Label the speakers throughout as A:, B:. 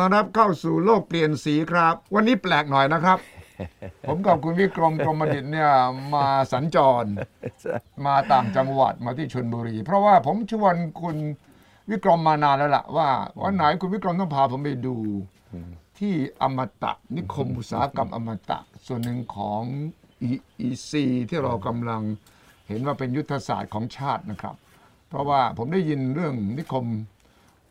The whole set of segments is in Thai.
A: ต้อนรับเข้าสู่โลกเปลี่ยนสีครับ วันนี้แปลกหน่อยนะครับ ผมกับคุณวิกรมกรมดิตเนี่ยมาสัญจร มาต่างจังหวัดมาที่ชนบุรี เพราะว่าผมชวนคุณวิกรมมานานแล้วล่ะว่าวันไหนคุณวิกรมต้องพาผมไปดูที่อมตะนิคมอุตสาหกรรมอมตะ ส่วนหนึ่งของ EEC ที่เรากำลังเห็นว่าเป็นยุทธศาสตร์ของชาตินะครับ เพราะว่าผมได้ยินเรื่องนิคม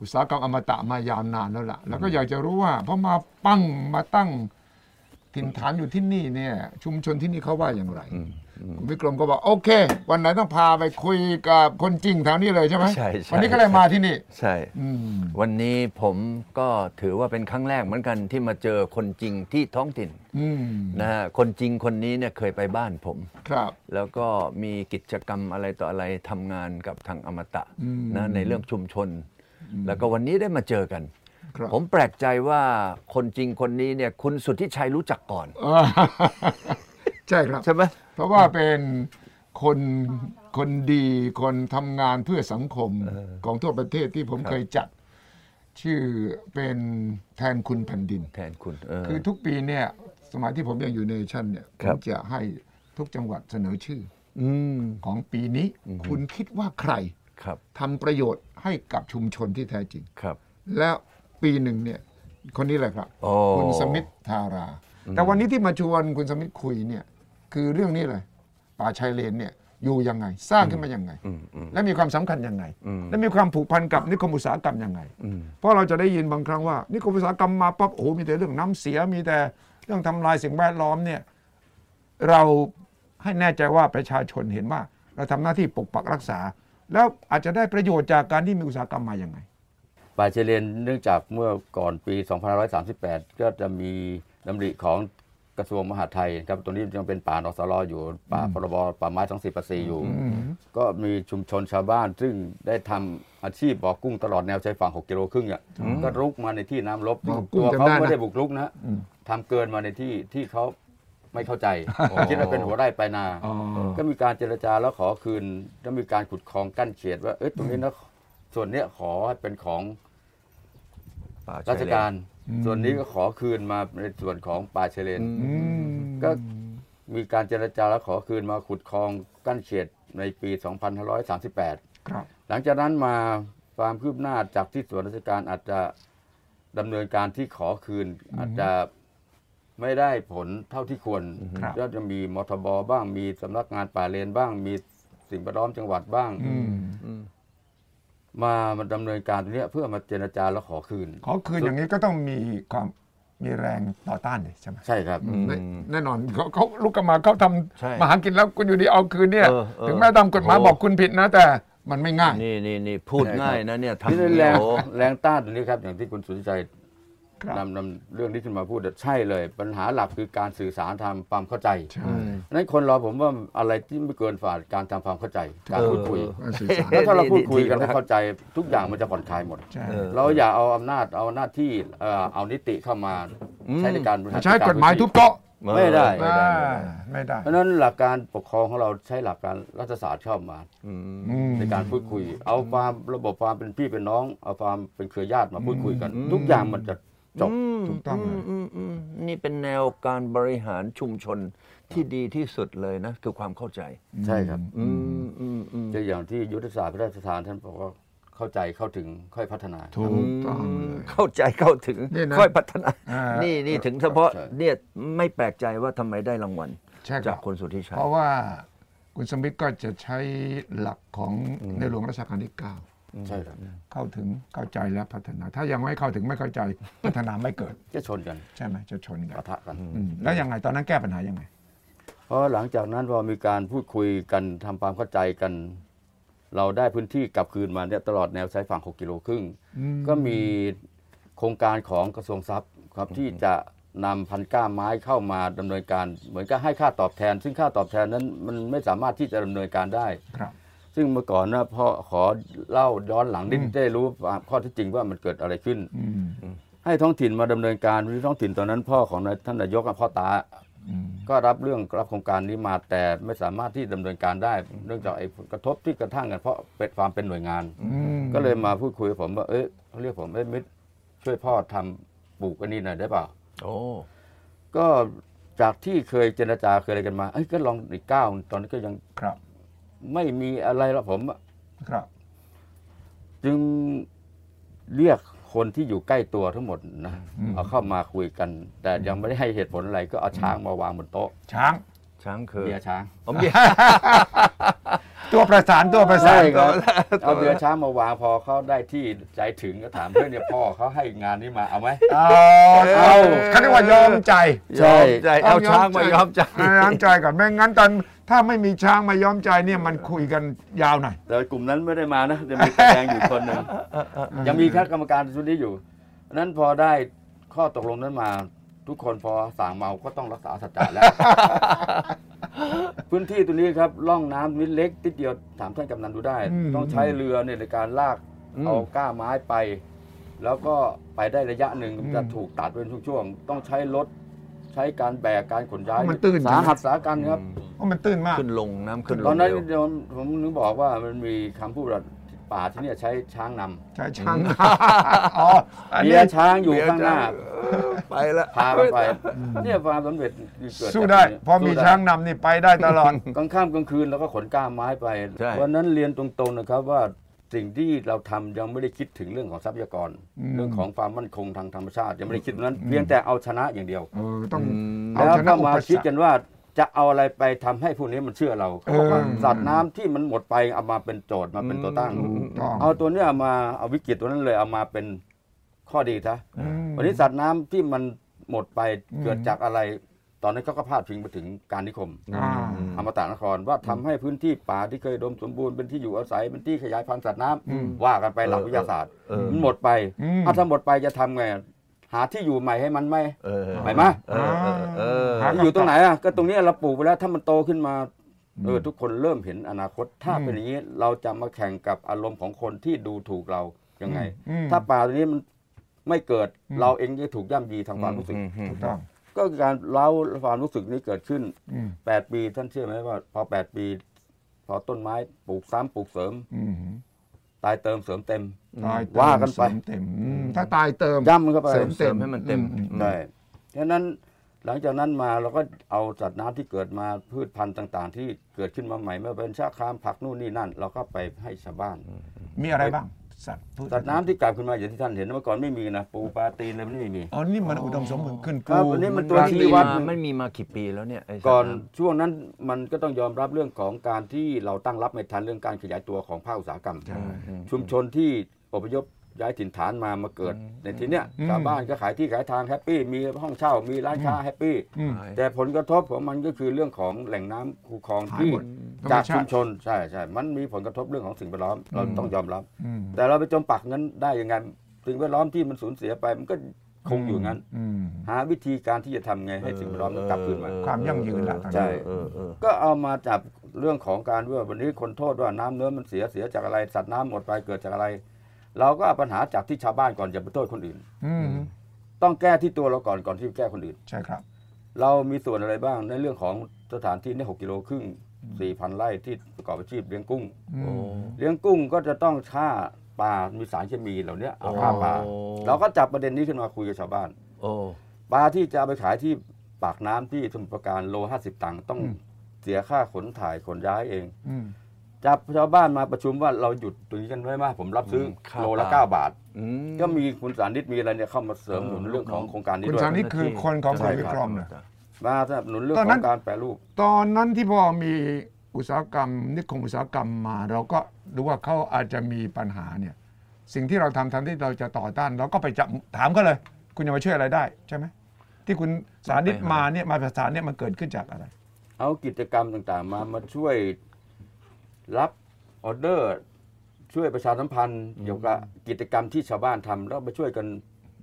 A: อุตสาหกรรมอมตะมายาวนานแล้วล่ะ แล้วก็อยากจะรู้ว่าพอมาปั้งมาตั้งถิ่นฐานอยู่ที่นี่เนี่ย ชุมชนที่นี่เขาว่าอย่างไรคุณวิกรมก็บอกโอเค วันไหนต้องพาไปคุยกับคนจริงแถวนี้เลยใช่ไหม
B: ใช่ใช่
A: วันนี้ก็เลยมาที่นี่
B: ใช่
A: อืม
B: วันนี้ผมก็ถือว่าเป็นครั้งแรกเหมือนกันที่มาเจอคนจริงที่ท้องถิ่น
A: อืม
B: นะฮะคนจริงคนนี้เนี่ยเคยไปบ้านผม
A: ครับ
B: แล้วก็มีกิจกรรมอะไรต่ออะไรทำงานกับทางอมตะ
A: อืม
B: นะในเรื่องชุมชน แล้วก็วันนี้ได้มาเจอกัน
A: ครับ
B: ผมแปลกใจว่าคนจริงคนนี้เนี่ยคุณสุทธิชัยรู้จักก่อน
A: อ่าใช่ครับ
B: ใช่ไหม
A: เพราะว่าเป็นคนคนดีคนทำงานเพื่อสังคมของทั่วประเทศที่ผมเคยจัด ชื่อเป็นแทนคุณแผ่นดิน
B: แทนคุณเออ
A: คือทุกปีเนี่ยสมัยที่ผมยังอยู่ในชั่นเนี่ยผ
B: ครั
A: ม
B: บ
A: จะให้ทุกจังหวัดเสนอชื่อ
B: อืม
A: ของปีนี้ คุณคิดว่าใคร
B: ครับ
A: ทำประโยชน์ให้กับชุมชนที่แท้จริง
B: ครับ
A: แล้วปีหนึ่งเนี่ยคนนี้แหละครับ
B: โอ้
A: คุณสมิทธารา แต่วันนี้ที่มาชวนคุณสมิทคุยเนี่ยคือเรื่องนี้เลยป่าชายเลนเนี่ยอยู่ยังไง สร้างขึ้นมายังไง
B: อืมอืม
A: และมีความสำคัญยังไง
B: อืม
A: และมีความผูกพันกับนิคมอุตสาหกรรมยังไง
B: อืม
A: เพราะเราจะได้ยินบางครั้งว่า นิคมอุตสาหกรรมมาปั๊บโอ้โหมีแต่เรื่องน้ำเสียมีแต่เรื่องทำลายสิ่งแวดล้อมเนี่ยเราให้แน่ใจว่าประชาชนเห็นว่า เราทำหน้าที่ปกปักรักษา แล้วอาจจะได้ประโยชน์จากการที่มีอุตสาหกรรมมาอย่างไง
C: ป่าชายเลนเนื่องจากเมื่อก่อนปี 2538 ก็จะมีดำริของกระทรวงมหาดไทยครับตรงนี้ยังเป็นป่านอสรอยู่ ป่าพรบป่าไม้2484อยู่ ก็มีชุมชนชาวบ้าน ซึ่งได้ทำอาชีพบ่อกุ้งตลอดแนวชายฝั่ง 6 กิโลครึ่งอะก็รุกมาในที่น้ำลบ
A: บ่อกุ้ง
C: ตัวเขา
A: จำได้นะ
C: ไม่ได้บุกรุกนะ
A: อืม
C: ทำเกินมาในที่ที่เขา ไม่เข้าใจคิดว่าเป็นหัวไร่ปลายนา
A: อ๋อ
C: ก็มีการเจรจาแล้วขอคืน แล้วมีการขุดคลองกั้นเขตว่าเอ้ยตรงนี้นะส่วนเนี้ยขอให้เป็นของ
B: ป่ชยเลน
C: ราชการ
A: อืม
C: ส่วนนี้ก็ขอคืนมาในส่วนของป่าชายเลน
A: อืม
C: ก็มีการเจรจาแล้วขอคืนมาขุดคลองกั้นเขตในปี 2538
A: ครับ
C: หลังจากนั้นมาความคืบหน้าจากที่ส่วนราชการอาจจะดำเนินการที่ขอคืนอาจจะ ไม่ได้ผลเท่าที่ควร
A: ครับ
C: ก็จะมีมทบบ้างมีสำนักงานป่าเลนบ้าง มีสิ่งแวดล้อมจังหวัดบ้าง
A: อืม
B: อืม
C: มามาดำเนินการตรงเนี้ยเพื่อมาเจรจาแล้วขอคืน
A: ขอคืนอย่างนี้ก็ต้องมีความมีแรงต่อต้านเลยใช่ไหม
C: ใช่ครับ
A: แน่แน่นอนเขาเขาลุกกันมาเขาท
B: ใช่ำ
A: มาหากินแล้วคุณอยู่ดีเอาคืนเนี่ย
B: เออเออ
A: ถึงแม้ตามกฎหมาย
B: โอ้
A: บอกคุณผิดนะ แต่มันไม่ง่าย
B: นี่นี่นี่พูด
C: ใช่ครับ
B: ง่ายนะเนี่ย
C: นี่
B: ทำ
C: แรง
B: โอ้
C: แรงต้านตรงนี้ครับ อย่างที่คุณสุทธิชัย
A: ครับ
C: นำนำเรื่องนี้ขึ้นมาพูดใช่เลย ปัญหาหลักคือการสื่อสารทำความเข้าใจ
A: ใช่
B: อืม
C: เพราะฉะนั้นคนเราผมว่าอะไรที่ไม่เกินฝ่าการทำความเข้าใจ การพูดคุย
B: เออ
A: การสื่อสาร
C: แล้วถ้าเราพูดคุยกัน
B: ดี
C: ให้
B: มาก
C: เข้าใจทุกอย่างมันจะผ่อนคลายหมด
A: ใช่
B: เออ
C: เราอย่าเอาอำนาจเอาหน้าที่เอ่อเอานิติเข้ามาใช้ในการบริหาร
A: ใช้กฎหมายทุบโต๊ะ
C: ไม่ได้
B: ไม่ได้
A: อ่า
B: ไม่ได้
A: ไม่ได้
C: เพราะฉะนั้นหลักการปกครองของเราใช้หลักการรัฐศาสตร์เข้ามา
B: อืม
A: อืม
C: ในการพูดคุย เอาความระบบความเป็นพี่เป็นน้อง เอาความเป็นเครือญาติมาพูดคุยกัน ทุกอย่างมันจะ จบ
A: ถูกต้องเลย
B: มอืมนี่เป็นแนวการบริหารชุมชนที่ดีที่สุดเลยนะ คือความเข้าใจ
C: ใช่ครับ
B: อืมอืมอืม
C: จะอย่างที่ยุทธศาสตร์พระราชทานท่านบอกว่าเข้าใจเข้าถึงค่อยพัฒนา
A: ถูกต้องเลย
B: เข้าใจเข้าถึง
A: นี่นะ
B: ค่อยพัฒนา
A: อ่านี่
B: นี่นี่ถึงเฉพาะ
C: ใช่
B: เนี่ยไม่แปลกใจว่าทำไมได้รางวัล
A: ใช่ค
B: จา
A: รั
B: ก
A: บ
B: คนสุทธิชัย
A: เพราะว่าคุณสมิธก็จะใช้หลักของในหลวงรัชกาลที่9
C: ใช่ครับ
A: เข้าถึงเข้าใจและพัฒนา ถ้ายังไม่เข้าถึงไม่เข้าใจพัฒนาไม่เกิด
C: จะชนกัน
A: ใช่ไหมจะชนกัน
C: ปะทะกัน
A: อืมแล้วยังไงตอนนั้นแก้ปัญหายังไง
C: เพราะหลังจากนั้นพอมีการพูดคุยกันทำความเข้าใจกัน เราได้พื้นที่กลับคืนมาเนี่ยตลอดแนวชายฝั่ง 6 กิโลครึ่ง ก็มีโครงการของกระทรวงทรัพย์ครับที่จะนำพันก้าไม้เข้ามาดำเนินการ เหมือนกับให้ค่าตอบแทน ซึ่งค่าตอบแทนนั้นมันไม่สามารถที่จะดำเนินการได้
A: ครับ
C: ซึ่งเมื่อก่อนนะพ่อขอเล่าย้อนหลังนิดได้รู้ข้อที่จริงว่ามันเกิดอะไรขึ้น
A: อืม
C: ให้ท้องถิ่นมาดำเนินการที่ท้องถิ่นตอนนั้น พ่อของนายท่านนายกอะพ่อตา
A: อืม
C: ก็รับเรื่องรับโครงการนี้มาแต่ไม่สามารถที่ดำเนินการได้ เนื่องจากไอ้ผลกระทบที่กระทั่งกันเพราะเป็นความเป็นหน่วยงาน
A: อืม
C: ก็เลยมาพูดคุยกับผมว่าเอ้ยเขาเรียกผมเอ้ยมิตรช่วยพ่อทำปลูกอันนี้หน่อยได้เปล่า
B: โอ้
C: ก็จากที่เคยเจรจาเคยอะไรกันมาเอ้ยก็ลองอีกก้าวตอนนี้ก็ยัง
A: ครับ
C: ไม่มีอะไรละผมอะ
A: ครับ
C: จึงเรียกคนที่อยู่ใกล้ตัวทั้งหมดนะเอาเข้ามาคุยกัน แต่ยังไม่ได้ให้เหตุผลอะไร ก็เอาช้างมาวางบนโต๊ะ
A: ช้าง
B: ช้างคือ
C: เบียร์ช้าง
B: ผมเบียร์
A: ตัวประสานตัวประสาน
C: ใช่ครับเอาเบียร์ช้างมาวางพอเขาได้ที่ใจถึงก็ถามเพื่อนเนี่ยพ่อเขาให้งานนี้มาเอาไหม
A: เอาเอาเขาเรียกว่ายอมใจ
C: ใช่
B: ยอมใจเอาช้างมายอมใจ
A: ยอมใจก่อนไม่งั้นตอน ถ้าไม่มีช้างมายอมใจเนี่ยมันคุยกันยาวหน่อย
C: แต่กลุ่มนั้นไม่ได้มานะจะมีแสดงอยู่คนหนึ่งยังมีคณะกรรมการชุดนี้อยู่นั้นพอได้ข้อตกลงนั้นมาทุกคนพอสั่งเมาก็ต้องรักษาสัจจะแล้ว พื้นที่ตัวนี้ครับล่องน้ำนิดเล็กติดเดียวถามท่านกำนันดูได้
A: อืม
C: ต้องใช้เรือเนี่ยในการลาก
B: อืม
C: เอาก้าไม้ไป แล้วก็ไปได้ระยะหนึ่งจะถูกตัดเป็นช่วงๆต้องใช้รถใช้การแบกการขนย้าย
A: มันตื้น
C: สาหัสสากันครับ
A: เพราะมันตื้นมาก
B: ขึ้นลงน้ำขึ้นลง
C: ตอนนั้น
B: เร็ว
C: เดี๋ยวผมนึกบอกว่ามันมีคำพูดว่าป่าที่เนี่ยใช้ช้างนำ
A: ใช้ช้าง อ๋ออัน
C: เบี
A: นี้
C: ยร์ช้างอยู่ข้างหน้า
B: ไปละ
C: พากันไปเนี่ยความสำเร็จเกิด
A: สู้ได้
C: จากตรงนี้
A: พอมี
C: สู้ไช้า
A: งนำนี่ไปได้ตลอด
C: กลางค่ำกลางคืนแล้วก็ขนก้ามไม้ไป
B: ใช่
C: วันนั้นเรียนตรงๆนะครับว่า สิ่งที่เราทำยังไม่ได้คิดถึงเรื่องของทรัพยากร
A: อืม
C: เรื่องของความมั่นคงทางธรรมชาติ ยังไม่ได้คิดตรงนั้นเพียงแต่เอาชนะอย่างเดียว
A: เออต้อง
B: อืม
A: เอา
C: แล้ว
A: ชนะ
C: ก็
A: อุ
C: มา
A: ปสรรค
C: คิดกันว่าจะเอาอะไรไปทำให้พวกนี้มันเชื่อเราเขาบอกว่า
A: เออ
C: สัตว์น้ำที่มันหมดไปเอามาเป็นโจทย์มาเป็นตัวตั้ง
A: ถูกต้อง
C: เอาตัวเนี้ยมาเอาวิกฤตตัวนั้นเลยเอามาเป็นข้อดีซะ
A: อืม
C: วันนี้สัตว์น้ำที่มันหมดไป
A: อืม
C: เกิดจากอะไร ตอนนั้นเขาก็พาดพิงไปถึงการนิคม
A: อ่า
C: อมตะนครว่าทำให้พื้นที่ป่าที่เคยอุดมสมบูรณ์เป็นที่อยู่อาศัยเป็นที่ขยายพันธุ์สัตว์น้ำ
A: อืม
C: ว่ากันไปหลักวิทยาศาสตร์
B: เออ
C: มันหมดไป
A: อืม
C: เอาถ้าหมดไปจะทำไงหาที่อยู่ใหม่ให้มันไหม
B: เออ
C: ไปมา
B: เออเออเออ
A: หา
C: ที่อยู่ตรงไหนอะก็ตรงเนี้ยเราปลูกไปแล้วถ้ามันโตขึ้นมา
A: อืม
C: เออทุกคนเริ่มเห็นอนาคต ถ้า
A: อืม
C: เป็นอย่างนี้เราจะมาแข่งกับอารมณ์ของคนที่ดูถูกเรายังไง
A: อืม
C: ถ้าป่าตัวนี้มันไม่เกิด
A: อืม
C: เราเองจะถูกย่ำยีทางความรู้สึก
A: ถูกต้อง
C: ก็การเล่าความรู้สึกนี้เกิดขึ้น
A: อืม
C: 8ปีท่านเชื่อไหมว่า พอ8ปี พอต้นไม้ปลูกซ้ำปลูกเสริม
A: อืม
C: ตายเติมเสริมเต็ม
A: ตายเติม
C: ว่ากันไป
A: เสริมเต็มอืมถ้าตายเติม
C: ย่ำมันเข้าไป
A: เสริม
B: เสริมให้มันเต็ม
A: อื
C: ได้ฉะนั้นหลังจากนั้นมาเราก็เอาสัตว์น้ำที่เกิดมาพืชพันธุ์ต่าง ๆ ที่เกิดขึ้นมาใหม่ไม่ว่าเป็นชาคามผักนู่นนี่นั่น เราก็ไปให้ชาวบ้าน
A: มีอะไรบ้าง สัตว์พืช
C: สัตว์น้ำที่กลับขึ้นมาอย่างที่ท่านเห็นเมื่อก่อนไม่มีนะปูปลาตีนอะไรมันไม่มี
A: อ๋อนี่มันอุดมสมบูรณ์ขึ้น
C: ครับ
A: ปู
C: อันนี้มัน
B: มั
C: ตัว
B: น
C: ชี้
B: มี
C: วั
B: มา
C: ด
B: มันมีมากี่ปีแล้วเนี่ยไอ้สัตว์
C: ก่อนำช่วงนั้นมันก็ต้องยอมรับเรื่องของการที่เราตั้งรับไม่ทันเรื่องการขยายตัวของภาคอุตสาหกรรม ชุมชนที่อพยพ ย้ายถิ่นฐานมามาเกิด ในที่เนี้ยชาวบ้านก็ขายที่ขายทางแฮปปี้มีห้องเช่ามีร้านค้าแฮปปี้
A: อืม
C: แต่ผลกระทบของมันก็คือเรื่องของแหล่งน้ำคูคลอง
A: หาย
C: ที่
A: หมด
C: จาก
A: ธรรมชาติ
C: ชุมชนใช่ใช่มันมีผลกระทบเรื่องของสิ่งแวดล้อมเราต้องยอมรับ
A: อืม
C: แต่เราไปจมปักนั้นได้ยังไงสิ่งแวดล้อมที่มันสูญเสียไปมันก็คงอยู่งั้น
A: อืม
C: หาวิธีการที่จะทำไงให้สิ่งแวดล้อมมันกลับคืนมา
A: ความยั่งยืนละตอนนี้
C: ใช่
B: เออเออ
C: ก็เอามาจับเรื่องของการว่าวันนี้คนโทษว่าน้ำเนื้อมันเสียเสียจากอะไรสัตว์น้ำหมดไปเกิดจากอะไร เราก็เอาปัญหาจากที่ชาวบ้านก่อนอย่าไปโทษคนอื่น
A: อืม
C: ต้องแก้ที่ตัวเราก่อนก่อนที่จะแก้คนอื่น
A: ใช่ครับ
C: เรามีส่วนอะไรบ้างในเรื่องของสถานที่นี่หกกิโลครึ่งสี่พันไร่ที่ประกอบอาชีพเลี้ยงกุ้ง
A: อื
B: โอ้
A: ม
C: เลี้ยงกุ้งก็จะต้องฆ่าปลา มีสารเคมีเหล่านี้เอา
A: โอ้
C: ฆ่าปลาเราก็จับประเด็นนี้ขึ้นมาคุยกับชาวบ้าน
B: โอ้
C: ปลาที่จะเอาไปขายที่ปากน้ำที่สมุทรปราการโลห้าสิบตังค์ต้องเสียค่าขนถ่ายขนย้ายเอง
A: อืม
C: จับชาวบ้านมาประชุมว่าเราหยุดตรงนี้กันไว้ไหมผมรับซื้อโลละเก้าบาท
B: อืม
C: ก็มีคุณสานิตมีอะไรเนี่ยเข้ามาเสริมหนุน
B: เออ
C: เรื่องของโครงการนี้
A: คุณ
C: ด้วย
A: สานิตคือคนของ
C: ใช่
A: คุณ
C: ครับ
A: วิกรมนะ
C: มาสนับสนุนเรื่อง
A: ตอน
C: ข
A: นั้
C: อนงการแปรรูป
A: ตอนนั้นที่พอมีอุตสาหกรรมนิคมอุตสาหกรรมมา เราก็ดูว่าเขาอาจจะมีปัญหาเนี่ย สิ่งที่เราทำทันที่เราจะต่อต้าน เราก็ไปจับถามเขาเลย คุณจะมาช่วยอะไรได้ใช่ไหมที่คุณสานิตมาเนี่ยมาภาษานเนี่ยมันเกิดขึ้นจากอะไร
C: เอากิจกรรมต่างๆ มามาช่วย รับออเดอร์ ช่วยประชาสัมพันธ์เกี่ยวกับกิจกรรมที่ชาวบ้านทำแล้วมาช่วยกัน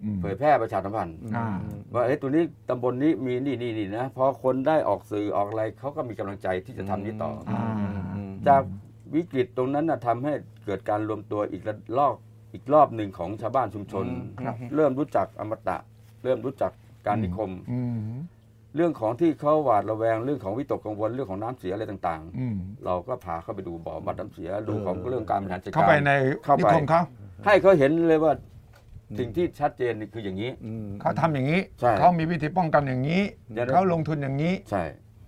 A: อืม
C: เผยแพร่ประชาสัมพันธ์
A: อ่า
C: ว่าเอ้ตัวนี้ตำบลนี้มีนี่นี่นี่นะพอคนได้ออกสื่อออกอะไรเขาก็มีกำลังใจที่จะทำนี้ต่ออ
A: อ่า
C: จากวิกฤตตรงนั้นนะทำให้เกิดการรวมตัวอีกระลอกอีกรอบหนึ่งของชาวบ้านชุมชน
A: ครับ
C: เริ่มรู้จักอมตะ เริ่มรู้จักการนิคม
A: อืม
C: เรื่องของที่เขาหวาดระแวงเรื่องของวิตกกังวลเรื่องของน้ำเสียอะไรต่าง
A: อืม
C: ๆเราก็พาเข้าไปดูบ่อบัดน้ำเสียดูของเรื่องการบริหารจัดการ
A: เข้าไปใน
C: เข้า
A: นิ
C: ไป
A: คมเขา
C: ให้เขาเห็นเลยว่าสิ่งที่ชัดเจนนี่คืออย่างนี้
B: อืม
A: เขาทำอย่างนี้
C: ใช่
A: เขามีวิธีป้องกันอย่างนี้
C: เดี๋ยว
A: เขาลงทุนอย่างนี้
C: ใช่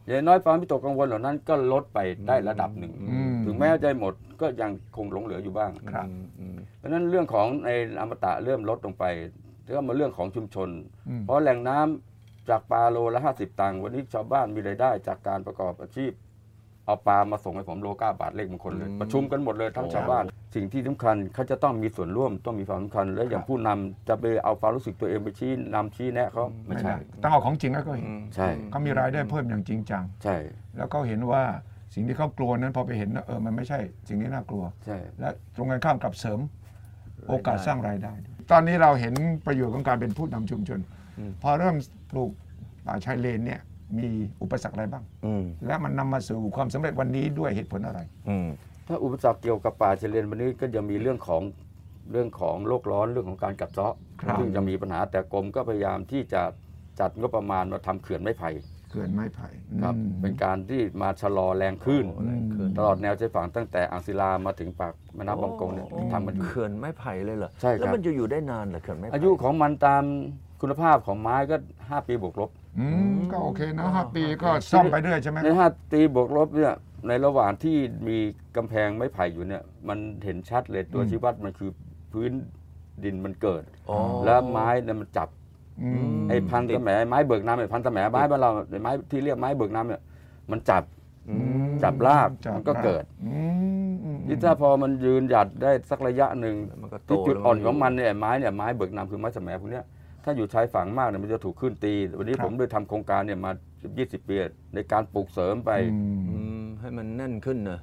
C: อย่างน้อยความวิตกกังวลเหล่านั้นก็ลดไปได้ระดับหนึ่ง
A: อืม
C: ถึงแม้จะหมดก็ยังคงหลงเหลืออยู่บ้าง
A: ครับ
B: อืมอืม
C: เพราะฉะนั้นเรื่องของในอมตะเริ่มลดลงไปแล้วก็มาเรื่องของชุมชน
A: อืม
C: เพราะแหล่งน้ำ จากปลาโลละห้าสิบตังค์วันนี้ชาวบ้านมีรายได้จากการประกอบอาชีพ เอาปลามาส่งให้ผมโลเก้าบาทเลขมงคลเลย ประชุมกันหมดเลยทั้งชาวบ้าน สิ่งที่สำคัญเขาจะต้องมีส่วนร่วมต้องมีความสำคัญ และอย่างผู้นำจะไปเอาความรู้สึกตัวเองไปชี้นำชี้แนะเขาไม่ใช่
A: ด้ต้องเอาของจริงให้เขาเห็น
C: ใช่
A: เขามีรายได้เพิ่มอย่างจริงจัง
C: ใช่
A: แล้วเขาเห็นว่าสิ่งที่เขากลัวนั้นพอไปเห็นว่าเออมันไม่ใช่ สิ่งที่น่ากลัว
C: ใช่
A: และตรงกันข้ามกับเสริมโอกาสสร้างรายได้ ตอนนี้เราเห็นประโยชน์ของการเป็นผู้นำชุมชน พอเริ่มปลูกป่าชายเลนเนี่ยมีอุปสรรคอะไรบ้าง
B: อืม
A: และมันนำมาสู่ความสำเร็จวันนี้ด้วยเหตุผลอะไร
B: อืม
C: ถ้าอุปสรรคเกี่ยวกับป่าเฉลียนวันนี้ก็จะมีเรื่องของเรื่องของโลกร้อนเรื่องของการกัดเซาะ
A: ครับ
C: ซึ่งจะมีปัญหาแต่กรมก็พยายามที่จะจัดงบประมาณมาทำเขื่อนไม้ไผ่
A: เขื่อนไม้ไผ่
C: ครับ
A: อืม
C: เป็นการที่มาชะลอแรงคลื่น
B: แรงคลื่น
C: ตลอดแนวชายฝั่งตั้งแต่อ่างศิลามาถึงปากแม่น้ำบางกงเนี่ย
B: โอ้
C: ทำมันอยู่
B: เขื่อนไม้ไผ่เลยเหรอ
C: ใช่ครับ
B: แล้วมันจะอยู่ได้นานเหรอเขื่อนไม้ไผ่
C: อายุของมันตาม คุณภาพของไม้ก็ 5 ปีบวกลบ
A: อืมก็โอเคนะห้าปีก็ซ่อมไปเรื่อยใช่ไหม
C: ใน 5 ปีบวกลบเนี่ยในระหว่างที่มีกำแพงไม้ไผ่อยู่เนี่ย มันเห็นชัดเลยตัวชี้วัดมันคือพื้นดินมันเกิด
B: อ๋อ
C: แล้วไม้เนี่ยมันจับ
A: อืม
C: ไอ้พันสมไม้เบิกน้ำไอ้พันสมไม้บ้านเราไอ้ไม้ที่เรียกไม้เบิกน้ำเนี่ยมันจับ
A: อืม
C: จับราก
A: จับ
C: มันก็เกิด
A: อืมอืม
C: นี่ถ้าพอมันยืนหยัดได้สักระยะหนึ่ง
B: มันก็โต
C: ที่จุด
B: แล้ว
C: อ่อน
B: มัน
C: ของมันเนี่ยไม้เนี่ยไม้เบิกน้ำคือไม้สมพวกเนี้ย ถ้าอยู่ชายฝั่งมากเนี่ยมันจะถูกขึ้นตี วันนี้ผมได้ทำโครงการเนี่ยมา 20 ปีในการปลูกเสริมไป
A: อืม
B: อืมให้มันแน่นขึ้นนะ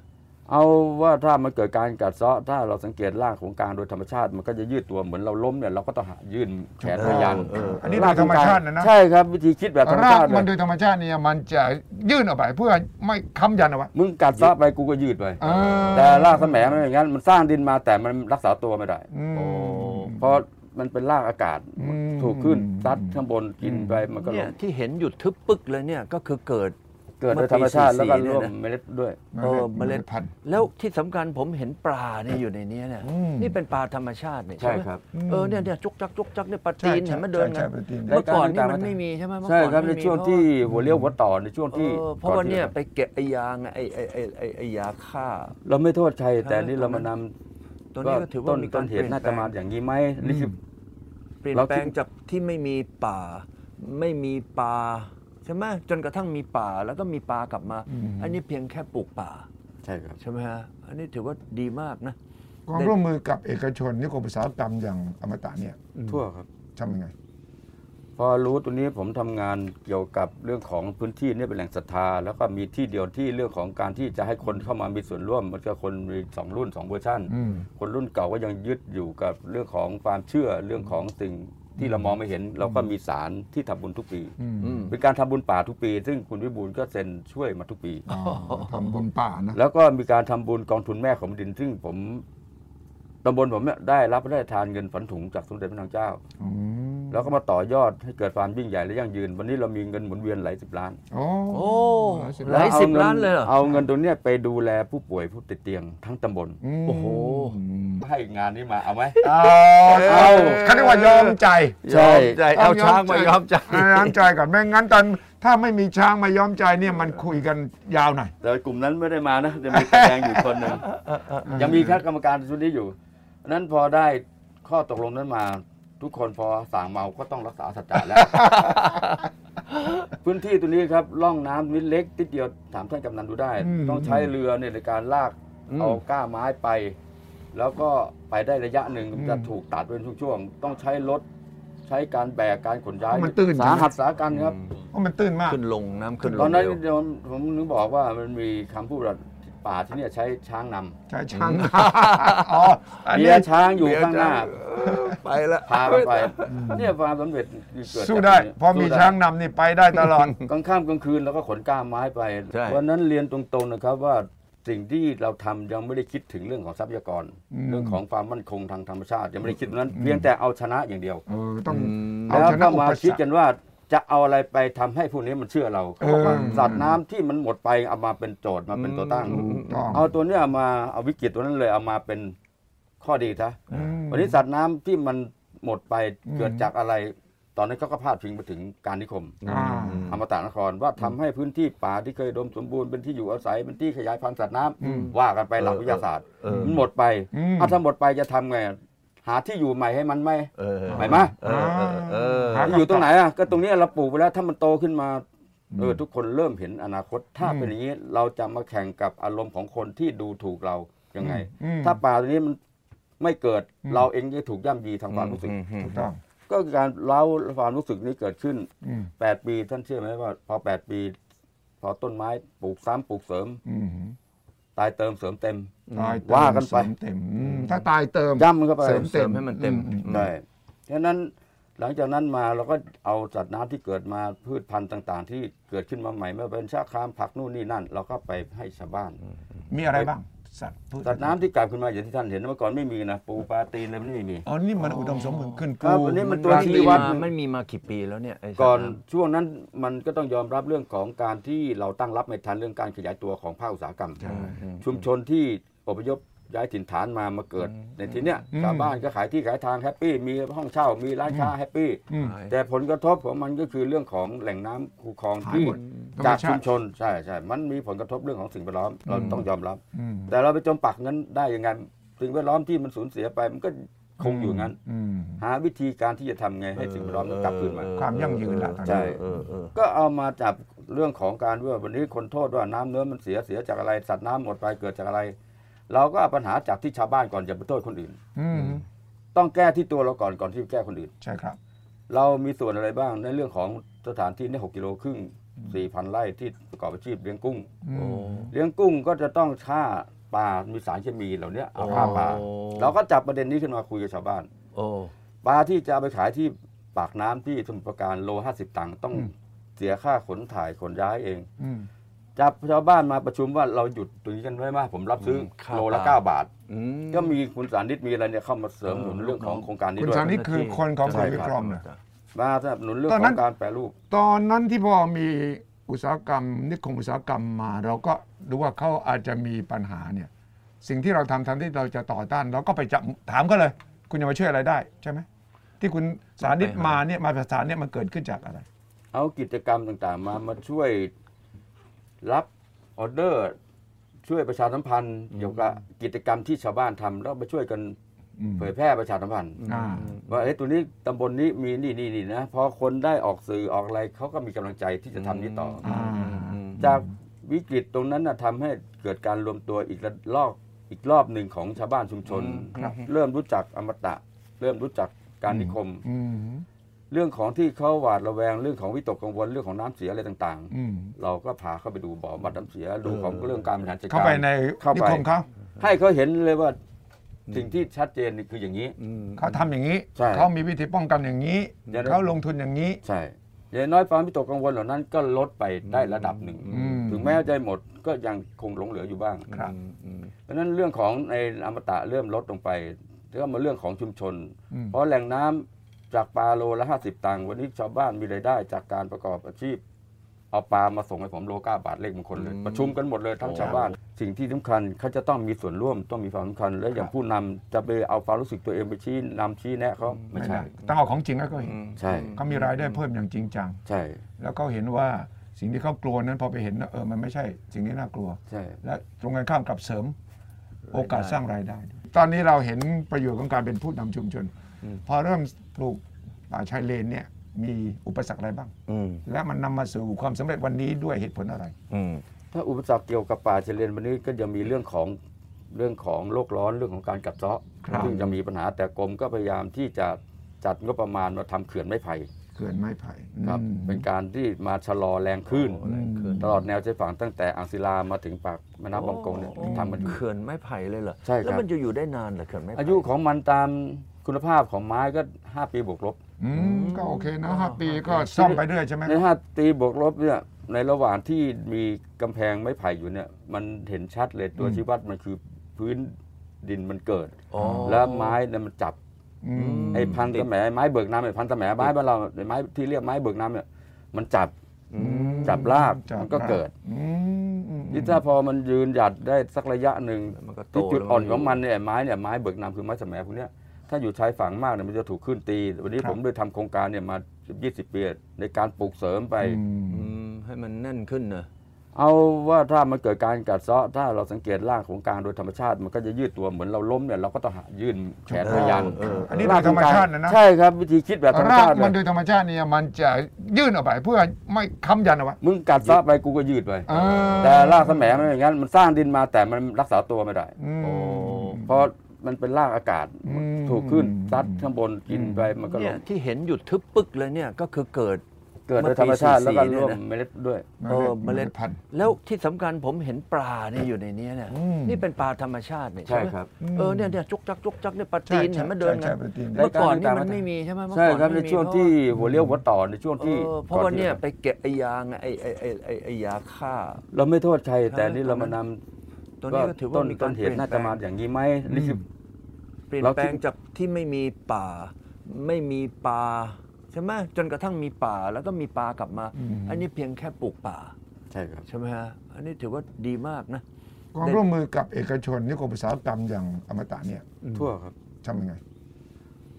C: เอาว่าถ้ามันเกิดการกัดเซาะถ้าเราสังเกตรากของกลางโดยธรรมชาติ มันก็จะยืดตัวเหมือนเราล้มเนี่ยเราก็ต้องหายื่นแขนพยัน
B: เออ
A: อันนี้โดยธรรมชาตินะนะ
C: ใช่ครับวิธีคิดแบบธรรม
A: รา
C: ชากติ
A: มัน
C: เล
A: โด
C: ย
A: ยธรรมชาติเนี่ยมันจะยื่นออกไปเพื่อไม่ค้ำยันเอาไว้
C: มึงกัดเซาะไปกูก็ยืดไป
A: เออ
C: แต่รากแสมมันอย่างนั้นมันสร้างดินมาแต่มันรักษาตัวไม่ได้
A: อืม
B: โอ้
C: เพราะ มันเป็นรากอากาศ
A: อืม
C: ถูกขึ้นซัดข้างบนกินไปมันก็ล
B: เนี่ย
C: ง
B: ที่เห็นหยุดทึบปึกเลยเนี่ยก็คือเกิด
C: เกิดโดยธรรมชาติ
B: เมื่
C: แล้ว
B: อปี
C: ก็ร่วม
B: 44
C: เมล็ดด้วย
B: เออเมล็ด
A: พันธุ์
B: แล้วที่สำคัญผมเห็นปลาเนี่ยอยู่ในเนี้ยเนี่ย
A: อืม
B: นี่เป็นปลาธรรมชาติเนี่ย
C: ใช่
B: ไหม
C: ครับ
B: เออเนี่ยเนี่ยจุกจักจุกจักเนี่ยปลา
A: ใช่
B: ตีนเห็นไหมเดิน
A: ใช่
B: กัน
A: ใช่ปลาตีน
B: เมื่อก่อนนี่
C: ใช่
B: มันไม่มีใช่ไหมเมื่อ
C: ใช่
B: ก่อน
C: ครับใน
B: ไม่มี
C: ช่วงที่หัวเลี้ยวหัวต่อในช่วง
B: เอ
C: ที่
B: อเพราะว่า
C: ก่อที่
B: เนี่ยไปเก็บไอ้ยางอะไอ้ไอ้ไอ้ไอ้ไอ้ยาฆ่า
C: เราไม่โทษใคร แต่
B: ใช่
C: นี่เรามานำ
B: ตัวนี้ก็ถือว่า
C: ต้น
B: มี
C: ต้
B: กานร
C: เห
B: เปลี่
C: ตุ
B: ยน
C: น่า
B: แปล
C: จะ
B: ง
C: มาอย่างนี้ไหมนี่คือ
B: เปลี่ยน
C: เราคิด
B: แปลงจากที่ไม่มีป่า ไม่มีปลาใช่ไหมจนกระทั่งมีป่าแล้วก็มีปลากลับมา อันนี้เพียงแค่ปลูกป่า
C: ใช่ครับ
B: ใช่ไหมฮะอันนี้ถือว่าดีมากนะ
A: ความร่วมมือกับเอกชนนิคมอุตสาหกรรมอย่างอมตะเนี่ย
C: ทั่วครับ
A: ทำยังไง
C: พอรู้ตัวนี้ผมทำงานเกี่ยวกับเรื่องของพื้นที่เนี่ยเป็นแหล่งศรัทธา แล้วก็มีที่เดียวที่เรื่องของการที่จะให้คนเข้ามามีส่วนร่วม มันก็คนมีสองรุ่นสองเวอร์ชัน
A: อืม
C: คนรุ่นเก่าก็ยังยึดอยู่กับเรื่องของความเชื่อเรื่องของสิ่งที่เรามองไม่เห็น เราก็มีสารที่ทำบุญทุกปี
A: อืม
B: อืม
C: เป็นการทำบุญป่าทุกปี ซึ่งคุณวิบูลย์ก็เซ็นช่วยมาทุกปี
A: อ๋อทำบุญป่านะ
C: แล้วก็มีการทำบุญกองทุนแม่ของแผ่นดิน ซึ่งผมตำบลผมเนี่ยได้รับพระราชทานเงินฝันถุงจากสมเด็จพระนางเจ้า
A: อืม
C: แล้วก็มาต่อยอดให้เกิดความยิ่งใหญ่และยั่งยืน วันนี้เรามีเงินหมุนเวียนหลายสิบล้าน
A: โอ้
B: โอ้
A: สิบ
B: ห
A: ล้า
B: ลานยสิบล้านเลยเหรอ
C: เอาเงินตรงเนี้ยไปดูแลผู้ป่วยผู้ติดเตียงทั้งตำบล
A: ม
B: โอ้โห
C: ให้งานนี้มาเอาไหม
A: เอาเอาเขาเรียกว่ายอมใจ
C: ใช่
B: ยอมใจเอาช้างมายอมใจ
A: ยอมใจก่อนไม่งั้นตอนถ้าไม่มีช้างมายอมใจเนี่ยมันคุยกันยาวหน่อย
C: แต่กลุ่มนั้นไม่ได้มานะจะมีแสดงอยู่คนหนึ่งยังมีคณะกรรมการชุดนี้อยู่เพราะฉะนั้นพอได้ข้อตกลงนั้นมา ทุกคนพอสั่งเมาก็ต้องรักษาสัจจะแล้ว พื้นที่ตัวนี้ครับร่องน้ำนิดเล็กนิดเดียวถามท่านกำนันดูได้
A: อืม
C: ต้องใช้เรือเนี่ยในการลาก
B: อืม
C: เอาก้าไม้ไป แล้วก็ไปได้ระยะหนึ่งจะถูกตัดเป็นช่วงๆต้องใช้รถใช้การแบกการขนย้าย
A: มันตื้น
C: สาหัสสากันครับ
A: เพราะมันตื้นมาก
B: ขึ้นลงน้ำขึ้นล
C: ตองนนั้น
B: เร็ว
C: เดี๋ยวผมนึกบอกว่ามันมีคำพูดว่า ป่าที่เนี่ยใช้ช้างนำ
A: ใช่ช้างอ๋ออัน
C: เบี
A: นี้
C: ยร์ช้างอยู่ข้างหน้า
B: ไปละ
C: พามันไปเนี่ยความสำเร็จเกิดจาก
A: สู้ได้
C: ตรงนี้
A: พอมี
C: สู้ได้
A: ช้างนำนี่ไปได้ตลอด
C: กลางค่ำกลางคืนแล้วก็ขนก้ามไม้ไป
B: ใช่
C: วันนั้นเรียนตรงๆนะครับว่าสิ่งที่เราทำยังไม่ได้คิดถึงเรื่องของทรัพยากร
A: อืม
C: เรื่องของความมั่นคงทางธรรมชาติยังไม่ได้คิดตรงนั้น เพียงแต่เอาชนะอย่างเดียว
A: เออต้อง
B: อืม
A: เอา
C: แล้ว
A: ชนะ
C: ก็
A: อุ
C: มา
A: ป
C: คิด
A: สรร
C: กั
A: คน
C: ว่า จะเอาอะไรไปทำให้พวกนี้มันเชื่อเราเขาบอกว่า
A: เออ
C: สัตว์น้ำที่มันหมดไปเอามาเป็นโจทย์มาเป็นตัวตั้ง
A: ถูกต้อง
C: เอาตัวเนี้ยมาเอาวิกฤตตัวนั้นเลยเอามาเป็นข้อดีซะ
A: อืม
C: วันนี้สัตว์น้ำที่มันหมดไปเกิดจากอะไร ตอนนั้นเขาก็พาดพิงไปถึงการนิคม
A: อ่า
C: อมตะนครว่าทำให้พื้นที่ป่าที่เคยอุดมสมบูรณ์เป็นที่อยู่อาศัยเป็นที่ขยายพันธุ์สัตว์น้ำว่ากันไปหลักวิทยาศาสตร์
B: เออ
C: มันหมดไป
A: อืม
C: ถ้าถ้าหมดไปจะทำไง หาที่อยู่ใหม่ให้มันไหม
B: เออ
C: ไหมมา
B: เออเออเออ
A: หา
C: อยู่ตรงไหนอะก็ตรงนี้เราปลูกไปแล้วถ้ามันโตขึ้นมาเออทุกคนเริ่มเห็นอนาคตถ้าเป็นอย่างนี้เราจะมาแข่งกับอารมณ์ของคนที่ดูถูกเรายังไง
A: อืม
C: ถ้าป่าตัวนี้มันไม่เกิด
A: อืม
C: เราเองจะถูกย่ำยีทางความรู้สึก
A: ถูกต้อง
C: ก็การเล่าความรู้สึกนี้เกิดขึ้น
A: อืม
C: 8ปีท่านเชื่อไหมว่า พอ 8 ปี พอต้นไม้ปลูกซ้ำปลูกเสริม
A: อืม
C: ตายเติมเสริมเต็ม
A: ตายเติม
C: ว่ากันไป
A: เสริมเต็มอืมถ้าตายเติม
C: ย่ำมันเข้าไป
A: เสริม
B: เสริมให้มันเต็ม
A: อื
C: ใช่ฉะนั้นหลังจากนั้นมาเราก็เอาสัตว์น้ำที่เกิดมาพืชพันธุ์ต่าง ๆ ที่เกิดขึ้นมาใหม่ไม่ว่าเป็นชาคามผักนู่นนี่นั่น เราก็ไปให้ชาวบ้าน
A: มีอะไรบ้าง สัตว์พืช
C: สัตว์น้ำที่กลับขึ้นมาอย่างที่ท่านเห็นเมื่อก่อนไม่มีนะปูปลาตีนอะไรไม่มี
A: อ๋อนี่มันอุดมสมบูรณ์ขึ้น
C: ครับ
A: กู
C: อันนี้มัน
B: ตั
C: ตัวว
B: ที่
C: ชี้วั
B: วั
C: ด
B: ดมันมีมากี่ปีแล้วเนี่ยไก่
C: อน
B: สัตว์
C: ช่วงนั้นมันก็ต้องยอมรับเรื่องของการที่เราตั้งรับไม่ทันเรื่องการขยายตัวของภาคอุตสาหกรรมชุมชนที่อพยพ ย้ายถิ่นฐานมามาเกิด ในที่เนี้ยชาวบ้านก็ขายที่ขายทาง happy มีห้องเช่ามีร้านค้า happy
A: อืม
C: แต่ผลกระทบของมันก็คือเรื่องของแหล่งน้ำคูคลอง
A: หาย
C: ที่
A: หมด
C: จาก
A: ธรรมชาติ
C: ชุมชนใช่ใช่มันมีผลกระทบเรื่องของสิ่งแวดล้อมเราต้องยอมรับ
A: อืม
C: แต่เราไปจมปักนั้นได้ยังไงสิ่งแวดล้อมที่มันสูญเสียไปมันก็คงอยู่งั้น
A: อืม
C: หาวิธีการที่จะทำไงให้สิ่งแวดล้อมมันกลับคืนมา
A: ความยั่งยืนละตอนนี้
C: ใช่
B: เออเออ
C: ก็เอามาจับเรื่องของการว่าวันนี้คนโทษว่าน้ำเนื้อมันเสียเสียจากอะไรสัตว์น้ำหมดไปเกิดจากอะไร เราก็เอาปัญหาจากที่ชาวบ้านก่อนอย่าไปโทษคนอื่น
A: อืม
C: ต้องแก้ที่ตัวเราก่อนก่อนที่จะแก้คนอื่น
A: ใช่ครับ
C: เรามีส่วนอะไรบ้างในเรื่องของสถานที่นี่หกกิโลครึ่งสี่พันไร่ที่ประกอบอาชีพเลี้ยงกุ้ง
A: อื
B: โอ้
A: ม
C: เลี้ยงกุ้งก็จะต้องฆ่าปลา มีสารเคมีเหล่านี้เอา
B: โอ้
C: ฆ่าปลาเราก็จับประเด็นนี้ขึ้นมาคุยกับชาวบ้าน
B: โอ้
C: ปลาที่จะเอาไปขายที่ปากน้ำที่สมุทรปราการโลห้าสิบตังค์ต้องเสียค่าขนถ่ายขนย้ายเอง
A: อืม
C: จับชาวบ้านมาประชุมว่าเราหยุดตรงนี้กันไว้ไหมผมรับซื้อโลละเก้าบาท
B: อืม
C: ก็มีคุณสานิตมีอะไรเนี่ยเข้ามาเสริมหนุนเรื่องของโครงการนี้
A: คุณ
C: ด้วย
A: สานิทคือคนของ
C: ใช่
A: คุณ
C: ครับ
A: วิกรมนะ
C: มาสนับสนุนเรื่อง
A: ตอน
C: ข
A: นั้
C: อน งการแปรรูป
A: ตอนนั้นที่พอมีอุตสาหกรรม นิคมอุตสาหกรรมมา เราก็รู้ว่าเขาอาจจะมีปัญหาเนี่ย สิ่งที่เราทำทำที่เราจะต่อต้านเราก็ไปจับถามเขาเลย คุณจะมาช่วยอะไรได้ใช่ไหมที่คุณสานิตมาเนี่ยมาประสานเนี่ยมันเกิดขึ้นจากอะไร
C: เอากิจกรรมต่างๆ มามาช่วย รับออเดอร์ ช่วยประชาสัมพันธ์เกี่ยวกับกิจกรรมที่ชาวบ้านทำแล้วมาช่วยกัน
A: อืม
C: เผยแพร่ประชาสัมพันธ์
A: อ่า
C: ว่าเอ้ยตัวนี้ตำบลนี้มีนี่นี่นี่นะพอคนได้ออกสื่อออกอะไรเขาก็มีกำลังใจที่จะทำนี้ต่ออ
A: อ่า
C: จากวิกฤตตรงนั้นนะทำให้เกิดการรวมตัวอีกระลอกอีกรอบหนึ่งของชาวบ้านชุมชน
A: ครับ
C: เริ่มรู้จักอมตะ เริ่มรู้จักการนิคม
A: อืม
C: เรื่องของที่เขาหวาดระแวงเรื่องของวิตกกังวลเรื่องของน้ำเสียอะไรต่าง
A: อืม
C: ๆเราก็พาเข้าไปดูบ่อบัดน้ำเสียดูของเรื่องการบริหารจัดการ
A: เข้าไปใน
C: เข้า
A: นิ
C: ไป
A: คมเขา
C: ให้เขาเห็นเลยว่าสิ่งที่ชัดเจนนี่คืออย่างนี้
A: เขาทำอย่างนี้
C: ใช่
A: เขามีวิธีป้องกันอย่างนี้
C: เดี๋ยวนะ
A: เขาลงทุนอย่างนี้
C: ใช่อย่างน้อยความวิตกกังวลเหล่านั้นก็ลดไปได้ระดับหนึ่ง
A: อืม
C: ถึงแม้จะหมดก็ยังคงหลงเหลืออยู่บ้าง
A: ครับ
C: เพราะฉะนั้นเรื่องของในอมตะเริ่มลดลงไปแล้วก็มาเรื่องของชุมชน
A: อืม
C: เพราะแหล่งน้ำ จากปลาโลละห้าสิบตังค์วันนี้ชาวบ้านมีรายได้จากการประกอบอาชีพ เอาปลามาส่งให้ผมโลเก้าบาทเลขมงคลเลย ประชุมกันหมดเลยทั้งชาวบ้าน สิ่งที่สำคัญเขาจะต้องมีส่วนร่วมต้องมีความสำคัญ และอย่างผู้นำจะไปเอาความรู้สึกตัวเองไปชี้นำชี้แนะเขาไม่ใช่
A: ต้องเอาของจริงให้เขาเห็น
C: ใช่
A: เขามีรายได้เพิ่มอย่างจริงจัง
C: ใช่
A: แล้วเขาเห็นว่าสิ่งที่เขากลัวนั้นพอไปเห็นนะเออมันไม่ใช่ สิ่งที่น่ากลัว
C: ใช่
A: และตรงกันข้ามกับเสริมโอกาสสร้างรายได้ด้วยตอนนี้เราเห็นประโยชน์ของการเป็นผู้นำชุมชน พอเริ่มปลูกป่าชายเลนเนี่ยมีอุปสรรคอะไรบ้าง
B: อืม
A: และมันนำมาสู่ความสำเร็จวันนี้ด้วยเหตุผลอะไร
B: อืม
C: ถ้าอุปสรรคเกี่ยวกับป่าชายเลนวันนี้ก็จะมีเรื่องของเรื่องของโลกร้อนเรื่องของการกัดเซาะ
A: ครับ
C: ซึ่งจะมีปัญหาแต่กรมก็พยายามที่จะจัดงบประมาณมาทำเขื่อนไม้ไผ่
A: เขื่อนไม้ไผ่
C: ครับ
A: อืม
C: เป็นการที่มาชะลอแรงคลื่น
B: โอ้แรงคลื่น
C: ตลอดแนวชายฝั่งตั้งแต่อ่างศิลามาถึงปากแม่น้ำบางกงเนี่ยทำกันอยู่
B: เขื่อนไม้ไผ่เลยเหรอ
C: ใช่ครับ
B: แล้วมันจะอยู่ได้นานเหรอเขื่อนไม้ไผ่
C: อายุของมันตาม คุณภาพของไม้ก็ 5 ปีบวกลบ
A: อืมก็โอเคนะห้าปีก็ซ่อมไปเรื่อยใช่ไหม
C: ใน 5 ปีบวกลบเนี่ยในระหว่างที่มีกำแพงไม้ไผ่อยู่เนี่ยมันเห็นชัดเลยตัวชี้วัดมันคือพื้นดินมันเกิด
B: อ๋อ
C: แล้วไม้เนี่ยมันจับ
A: อืม
C: ไอ้พันธุ์ตะแหมไม้เบิกน้ำไอ้พันธุ์ตะแหมไม้บ้านเราไอ้ไม้ที่เรียกไม้เบิกน้ำเนี่ยมันจับ
A: อืม
C: จับราก
A: จับ
C: มันก็เกิด
A: อืมอืม
C: นี่ถ้าพอมันยืนหยัดได้สักระยะหนึ่ง
B: มันก็โต
C: ที่จุดอ่อน
B: แล้ว
C: ของมันเนี่ยไม้เนี่ยไม้เบิกน้ำคือไม้สะแหมพวกเนี้ย ถ้าอยู่ชายฝั่งมากเนี่ยมันจะถูกขึ้นตี วันนี้
A: ครับ
C: ผมได้ทำโครงการเนี่ยมา 20 ปีในการปลูกเสริมไป
A: อืม
B: อืมให้มันแน่นขึ้นเนอะ
C: เอาว่าถ้ามันเกิดการกัดเซาะถ้าเราสังเกตรากของกลางโดยธรรมชาติ มันก็จะยืดตัวเหมือนเราล้มเนี่ยเราก็ต้องหายื่นแขนพยัน
B: เออ
A: อันนี้โดยธรรมชาตินะนะ
C: ใช่ครับวิธีคิดแบบธรรม
A: ราก
C: ชาติ
A: มัน
C: เล
A: โด
C: ย
A: ยธรรมชาติเนี่ยมันจะยื่นออกไปเพื่อไม่ค้ำยันเอาไว้
C: มึงกัดเซาะไปกูก็ยืดไป
A: เออ
C: แต่รากแสมมันอย่างนั้นมันสร้างดินมาแต่มันรักษาตัวไม่ได้
A: อืม
B: โอ้
C: เพราะ มันเป็นรากอากาศ
A: อืม
C: ถูกขึ้นซัดข้างบนกินไปมันก็ล
B: เนี่ย
C: ง
B: ที่เห็นหยุดทึบปึกเลยเนี่ยก็คือเกิด
C: เกิดโดยธรรมชาติ
B: เมื่
C: แล้
B: อ
C: ว
B: ปี
C: ก็ร่วม
B: 44
C: เมล็ดด้วย
B: เออเมล็ด
A: พันธุ์
B: แล้วที่สำคัญผมเห็นปลาเนี่ยอยู่ในเนี้ยเนี่ย
A: อืม
B: นี่เป็นปลาธรรมชาติเนี่ย
C: ใช่
B: ไหม
C: ครับ
B: เออเนี่ยเนี่ยจุกจักจุกจักเนี่ยปลา
A: ใช่
B: ตีน
A: ใช่
B: เห็นมันเดิน
A: ใช่
B: กัน
A: ใช่ปลาตีน
B: เมื่อก่อนนี่
C: รายการ
B: มัน
C: ต่างๆ
B: ไม่มีใช่ไหมเมื่อ
C: ใช่
B: ก่อน
C: ครับใน
B: ไม่มี
C: ช่วงที่หัวเลี้ยวหัวต่อในช่วงที่
B: เออเพราะว่าเนี่ย
C: ก่อ
B: ไปเก็บไอ้ยางไอ้ไอ้ไอ้ไอ้ไอ้ยาฆ่า
C: เราไม่โทษใครแต่
B: ใช่
C: นี่เรามาน
B: ตัวำนี้ก็ถือว่า
C: ต้น
B: มี
C: ต้
B: การ
C: นเห
B: เปลี่
C: ตุ
B: ยน
C: น่า
B: แปล
C: จะ
B: ง
C: มาอย่างนี้ไหมนี่คือ
B: เปลี่ยน
C: เรา
B: แปล
C: คิ
B: ง
C: ด
B: จากที่ไม่มีป่า ไม่มีปลาใช่ไหมจนกระทั่งมีป่าแล้วก็มีปลากลับมา
A: อืม
B: อันนี้เพียงแค่ปลูกป่า
C: ใช่ครับ
B: ใช่ไหมฮะอันนี้ถือว่าดีมากนะ
A: ความร่วมมือกับเอกชนนิคมอุตสาหกรรมอย่างอมตะเนี่ย
C: ทั่วครับ
A: ทำยังไง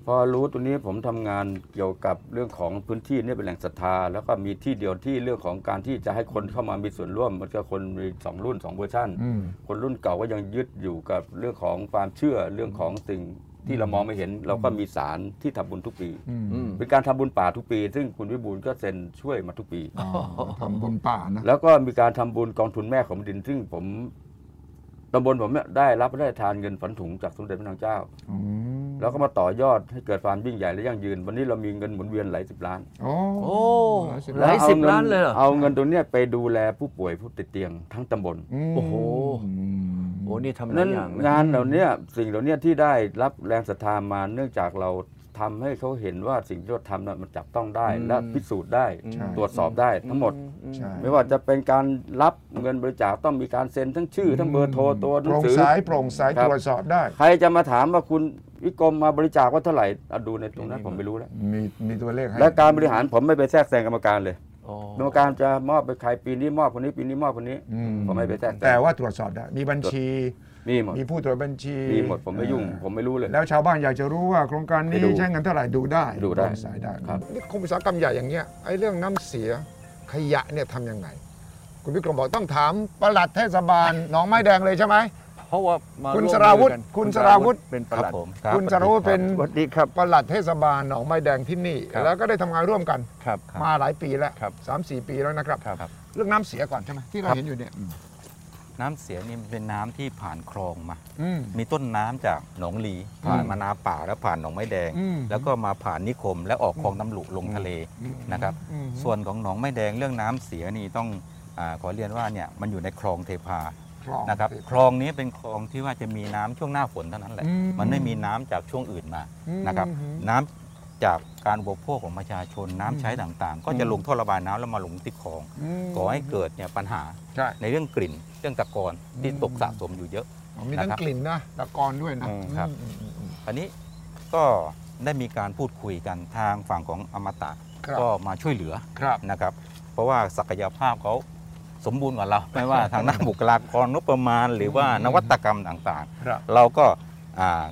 C: พอรู้ตัวนี้ผมทำงานเกี่ยวกับเรื่องของพื้นที่เนี่ยเป็นแหล่งศรัทธา แล้วก็มีที่เดียวที่เรื่องของการที่จะให้คนเข้ามามีส่วนร่วม มันก็คนมีสองรุ่นสองเวอร์ชัน
A: อืม
C: คนรุ่นเก่าก็ยังยึดอยู่กับเรื่องของความเชื่อเรื่องของสิ่งที่เรามองไม่เห็น เราก็มีสารที่ทำบุญทุกปี
A: อืม
B: อืม
C: เป็นการทำบุญป่าทุกปี ซึ่งคุณวิบูลย์ก็เซ็นช่วยมาทุกปี
A: อ๋อทำบุญป่านะ
C: แล้วก็มีการทำบุญกองทุนแม่ของแผ่นดิน ซึ่งผม ตำบลผมเนี่ยได้รับพระราชทานเงินฝันถุงจากสมเด็จพระนางเจ้า
A: อืม
C: แล้วก็มาต่อยอดให้เกิดความยิ่งใหญ่และยั่งยืน วันนี้เรามีเงินหมุนเวียนหลายสิบล้าน
A: โอ้
B: โอ้
A: หลายสิบ
B: หลายสิบ
C: แวองิ
B: ล้านเลยเหรอ
C: เอาเงินตรงเนี้ยไปดูแลผู้ป่วยผู้ติดเตียงทั้งตำบล
A: ม
B: โอ้โห
A: อืม
B: โอ้นี่ทำหลา
C: นั้
B: ย
C: น
B: อย่างนะ
C: งานเหล่าเนี้ยสิ่งเหล่าเนี้ยที่ได้รับแรงศรัทธามาเนื่องจากเรา ทำให้เขาเห็นว่าสิ่งที่เราทำน่ะมันจับต้องได้ และพิสูจน์ได้
A: ใช่
C: ตรวจสอบได้ทั้งหมด
B: อื
A: ใช่
C: ไม่ว่าจะเป็นการรับเงินบริจาคต้องมีการเซ็นทั้งชื่อ ทั้งเบอร์โทรตัวห
A: โป
C: นัง
A: ร่ง
C: สือ
A: ใสโปร่งใส
C: ครับ
A: ตรวจสอบได้
C: ใครจะมาถามว่าคุณวิกรมมาบริจาคว่าเท่าไหร่เอาดูในตรงนั้นผมไม่รู้แล้ว
A: มีมีตัวเลขให้
C: และการบริหารผมไม่ไปแทรกแซงกรรมการเลย
B: โอ้
C: กรรมการจะมอบไปใครปีนี้มอบคนนี้ปีนี้มอบคนนี้
A: อื
C: ผมไม่ไปแทรกแซง
A: แต่ว่าตรวจสอบได้ มีบัญชี
C: มีหมด
A: มีผู้ตรวจบัญชี
C: มีหมดผมไม่ยุ่ง ผมไม่รู้เลย
A: แล้วชาวบ้านอยากจะรู้ว่าโครงการนี้
C: ให้ดู
A: ใช้เงินเท่าไหร่ดูได้
C: ดูได้
A: โปร่งใสได้
C: ครับ
A: นี่คมอุตสาหกรรมใหญ่อย่างเงี้ยไอ้เรื่องน้ำเสียขยะเนี่ยทำยังไง คุณวิกรมบอกต้องถามปลัดเทศบาลหนองไม้แดงเลยใช่ไหม
B: เพราะว่ามา
A: คุณ
B: วม
A: สราวุธ
B: มือกัน
A: คุณสราวุธ
B: เป็นประ
D: ค
B: ห
D: รั
B: ลั
D: บ
B: ด
D: ผมครับ
A: คุณสารวุฒิเป็น
B: สวัสดีครับ
A: ปลัดเทศบาลหนองไม้แดงที่นี่
B: ครับ
A: แล้วก็ได้ทำงานร่วมกัน
B: ครับ
A: มาหลายปีแล้ว
B: ครับ
A: สามสี่ปีแล้วนะครับ
B: ครับ
A: เรื่องน้ำเสียก่อนใช่ไหมที่เรา
D: ครับ
A: เห็นอยู่เนี่ย
D: น้ำเสียนี่มันเป็นน้ำที่ผ่านคลองมา
A: อืม
D: มีต้นน้ำจากหนองลี ผ่านมานาป่าแล้วผ่านหนองไม้แดง
A: อืม
D: แล้วก็มาผ่านนิคมแล้วออกคลองน้ำหลุลงทะเลนะครับ
A: อืม
D: ส่วนของหนองไม้แดงเรื่องน้ำเสียนี่ต้องอาขอเรียนว่าเนี่ยมันอยู่ในคลองเทพา
A: คลอง
D: นะครับคลองนี้เป็นคลองที่ว่าจะมีน้ำช่วงหน้าฝนเท่านั้นแหละ
A: อืม
D: มันไม่มีน้ำจากช่วงอื่นมา
A: อืม
D: นะครับ
A: อืม
D: น้ำ จากการบริโภคของประชาชนน้ำใช้ต่างๆ ก็จะลงท่อระบายน้ำแล้วมาลงที่คลอง
A: ม
D: ก่อให้เกิดเนี่ยปัญหา
A: ใช่
D: ในเรื่องกลิ่น เรื่องตะกอนที่
A: อืม
D: ตกสะสมอยู่เยอะ
A: อ๋อมีทั้ง
D: นะครับ
A: กลิ่นนะตะกอนด้วยนะ
D: อืมครับ
A: อืมอืมอืม
D: อันนี้ก็ได้มีการพูดคุยกันทางฝั่งของอมตะ
A: ครับ
D: ก็มาช่วยเหลือ
A: ครับ
D: นะครับ เพราะว่าศักยภาพเขาสมบูรณ์กว่าเรา ไม่ว่าทางด้านบุคลากรงบประมาณ หรือว่านวัตกรรมต่าง
A: ครับ
D: ๆเราก็อ่า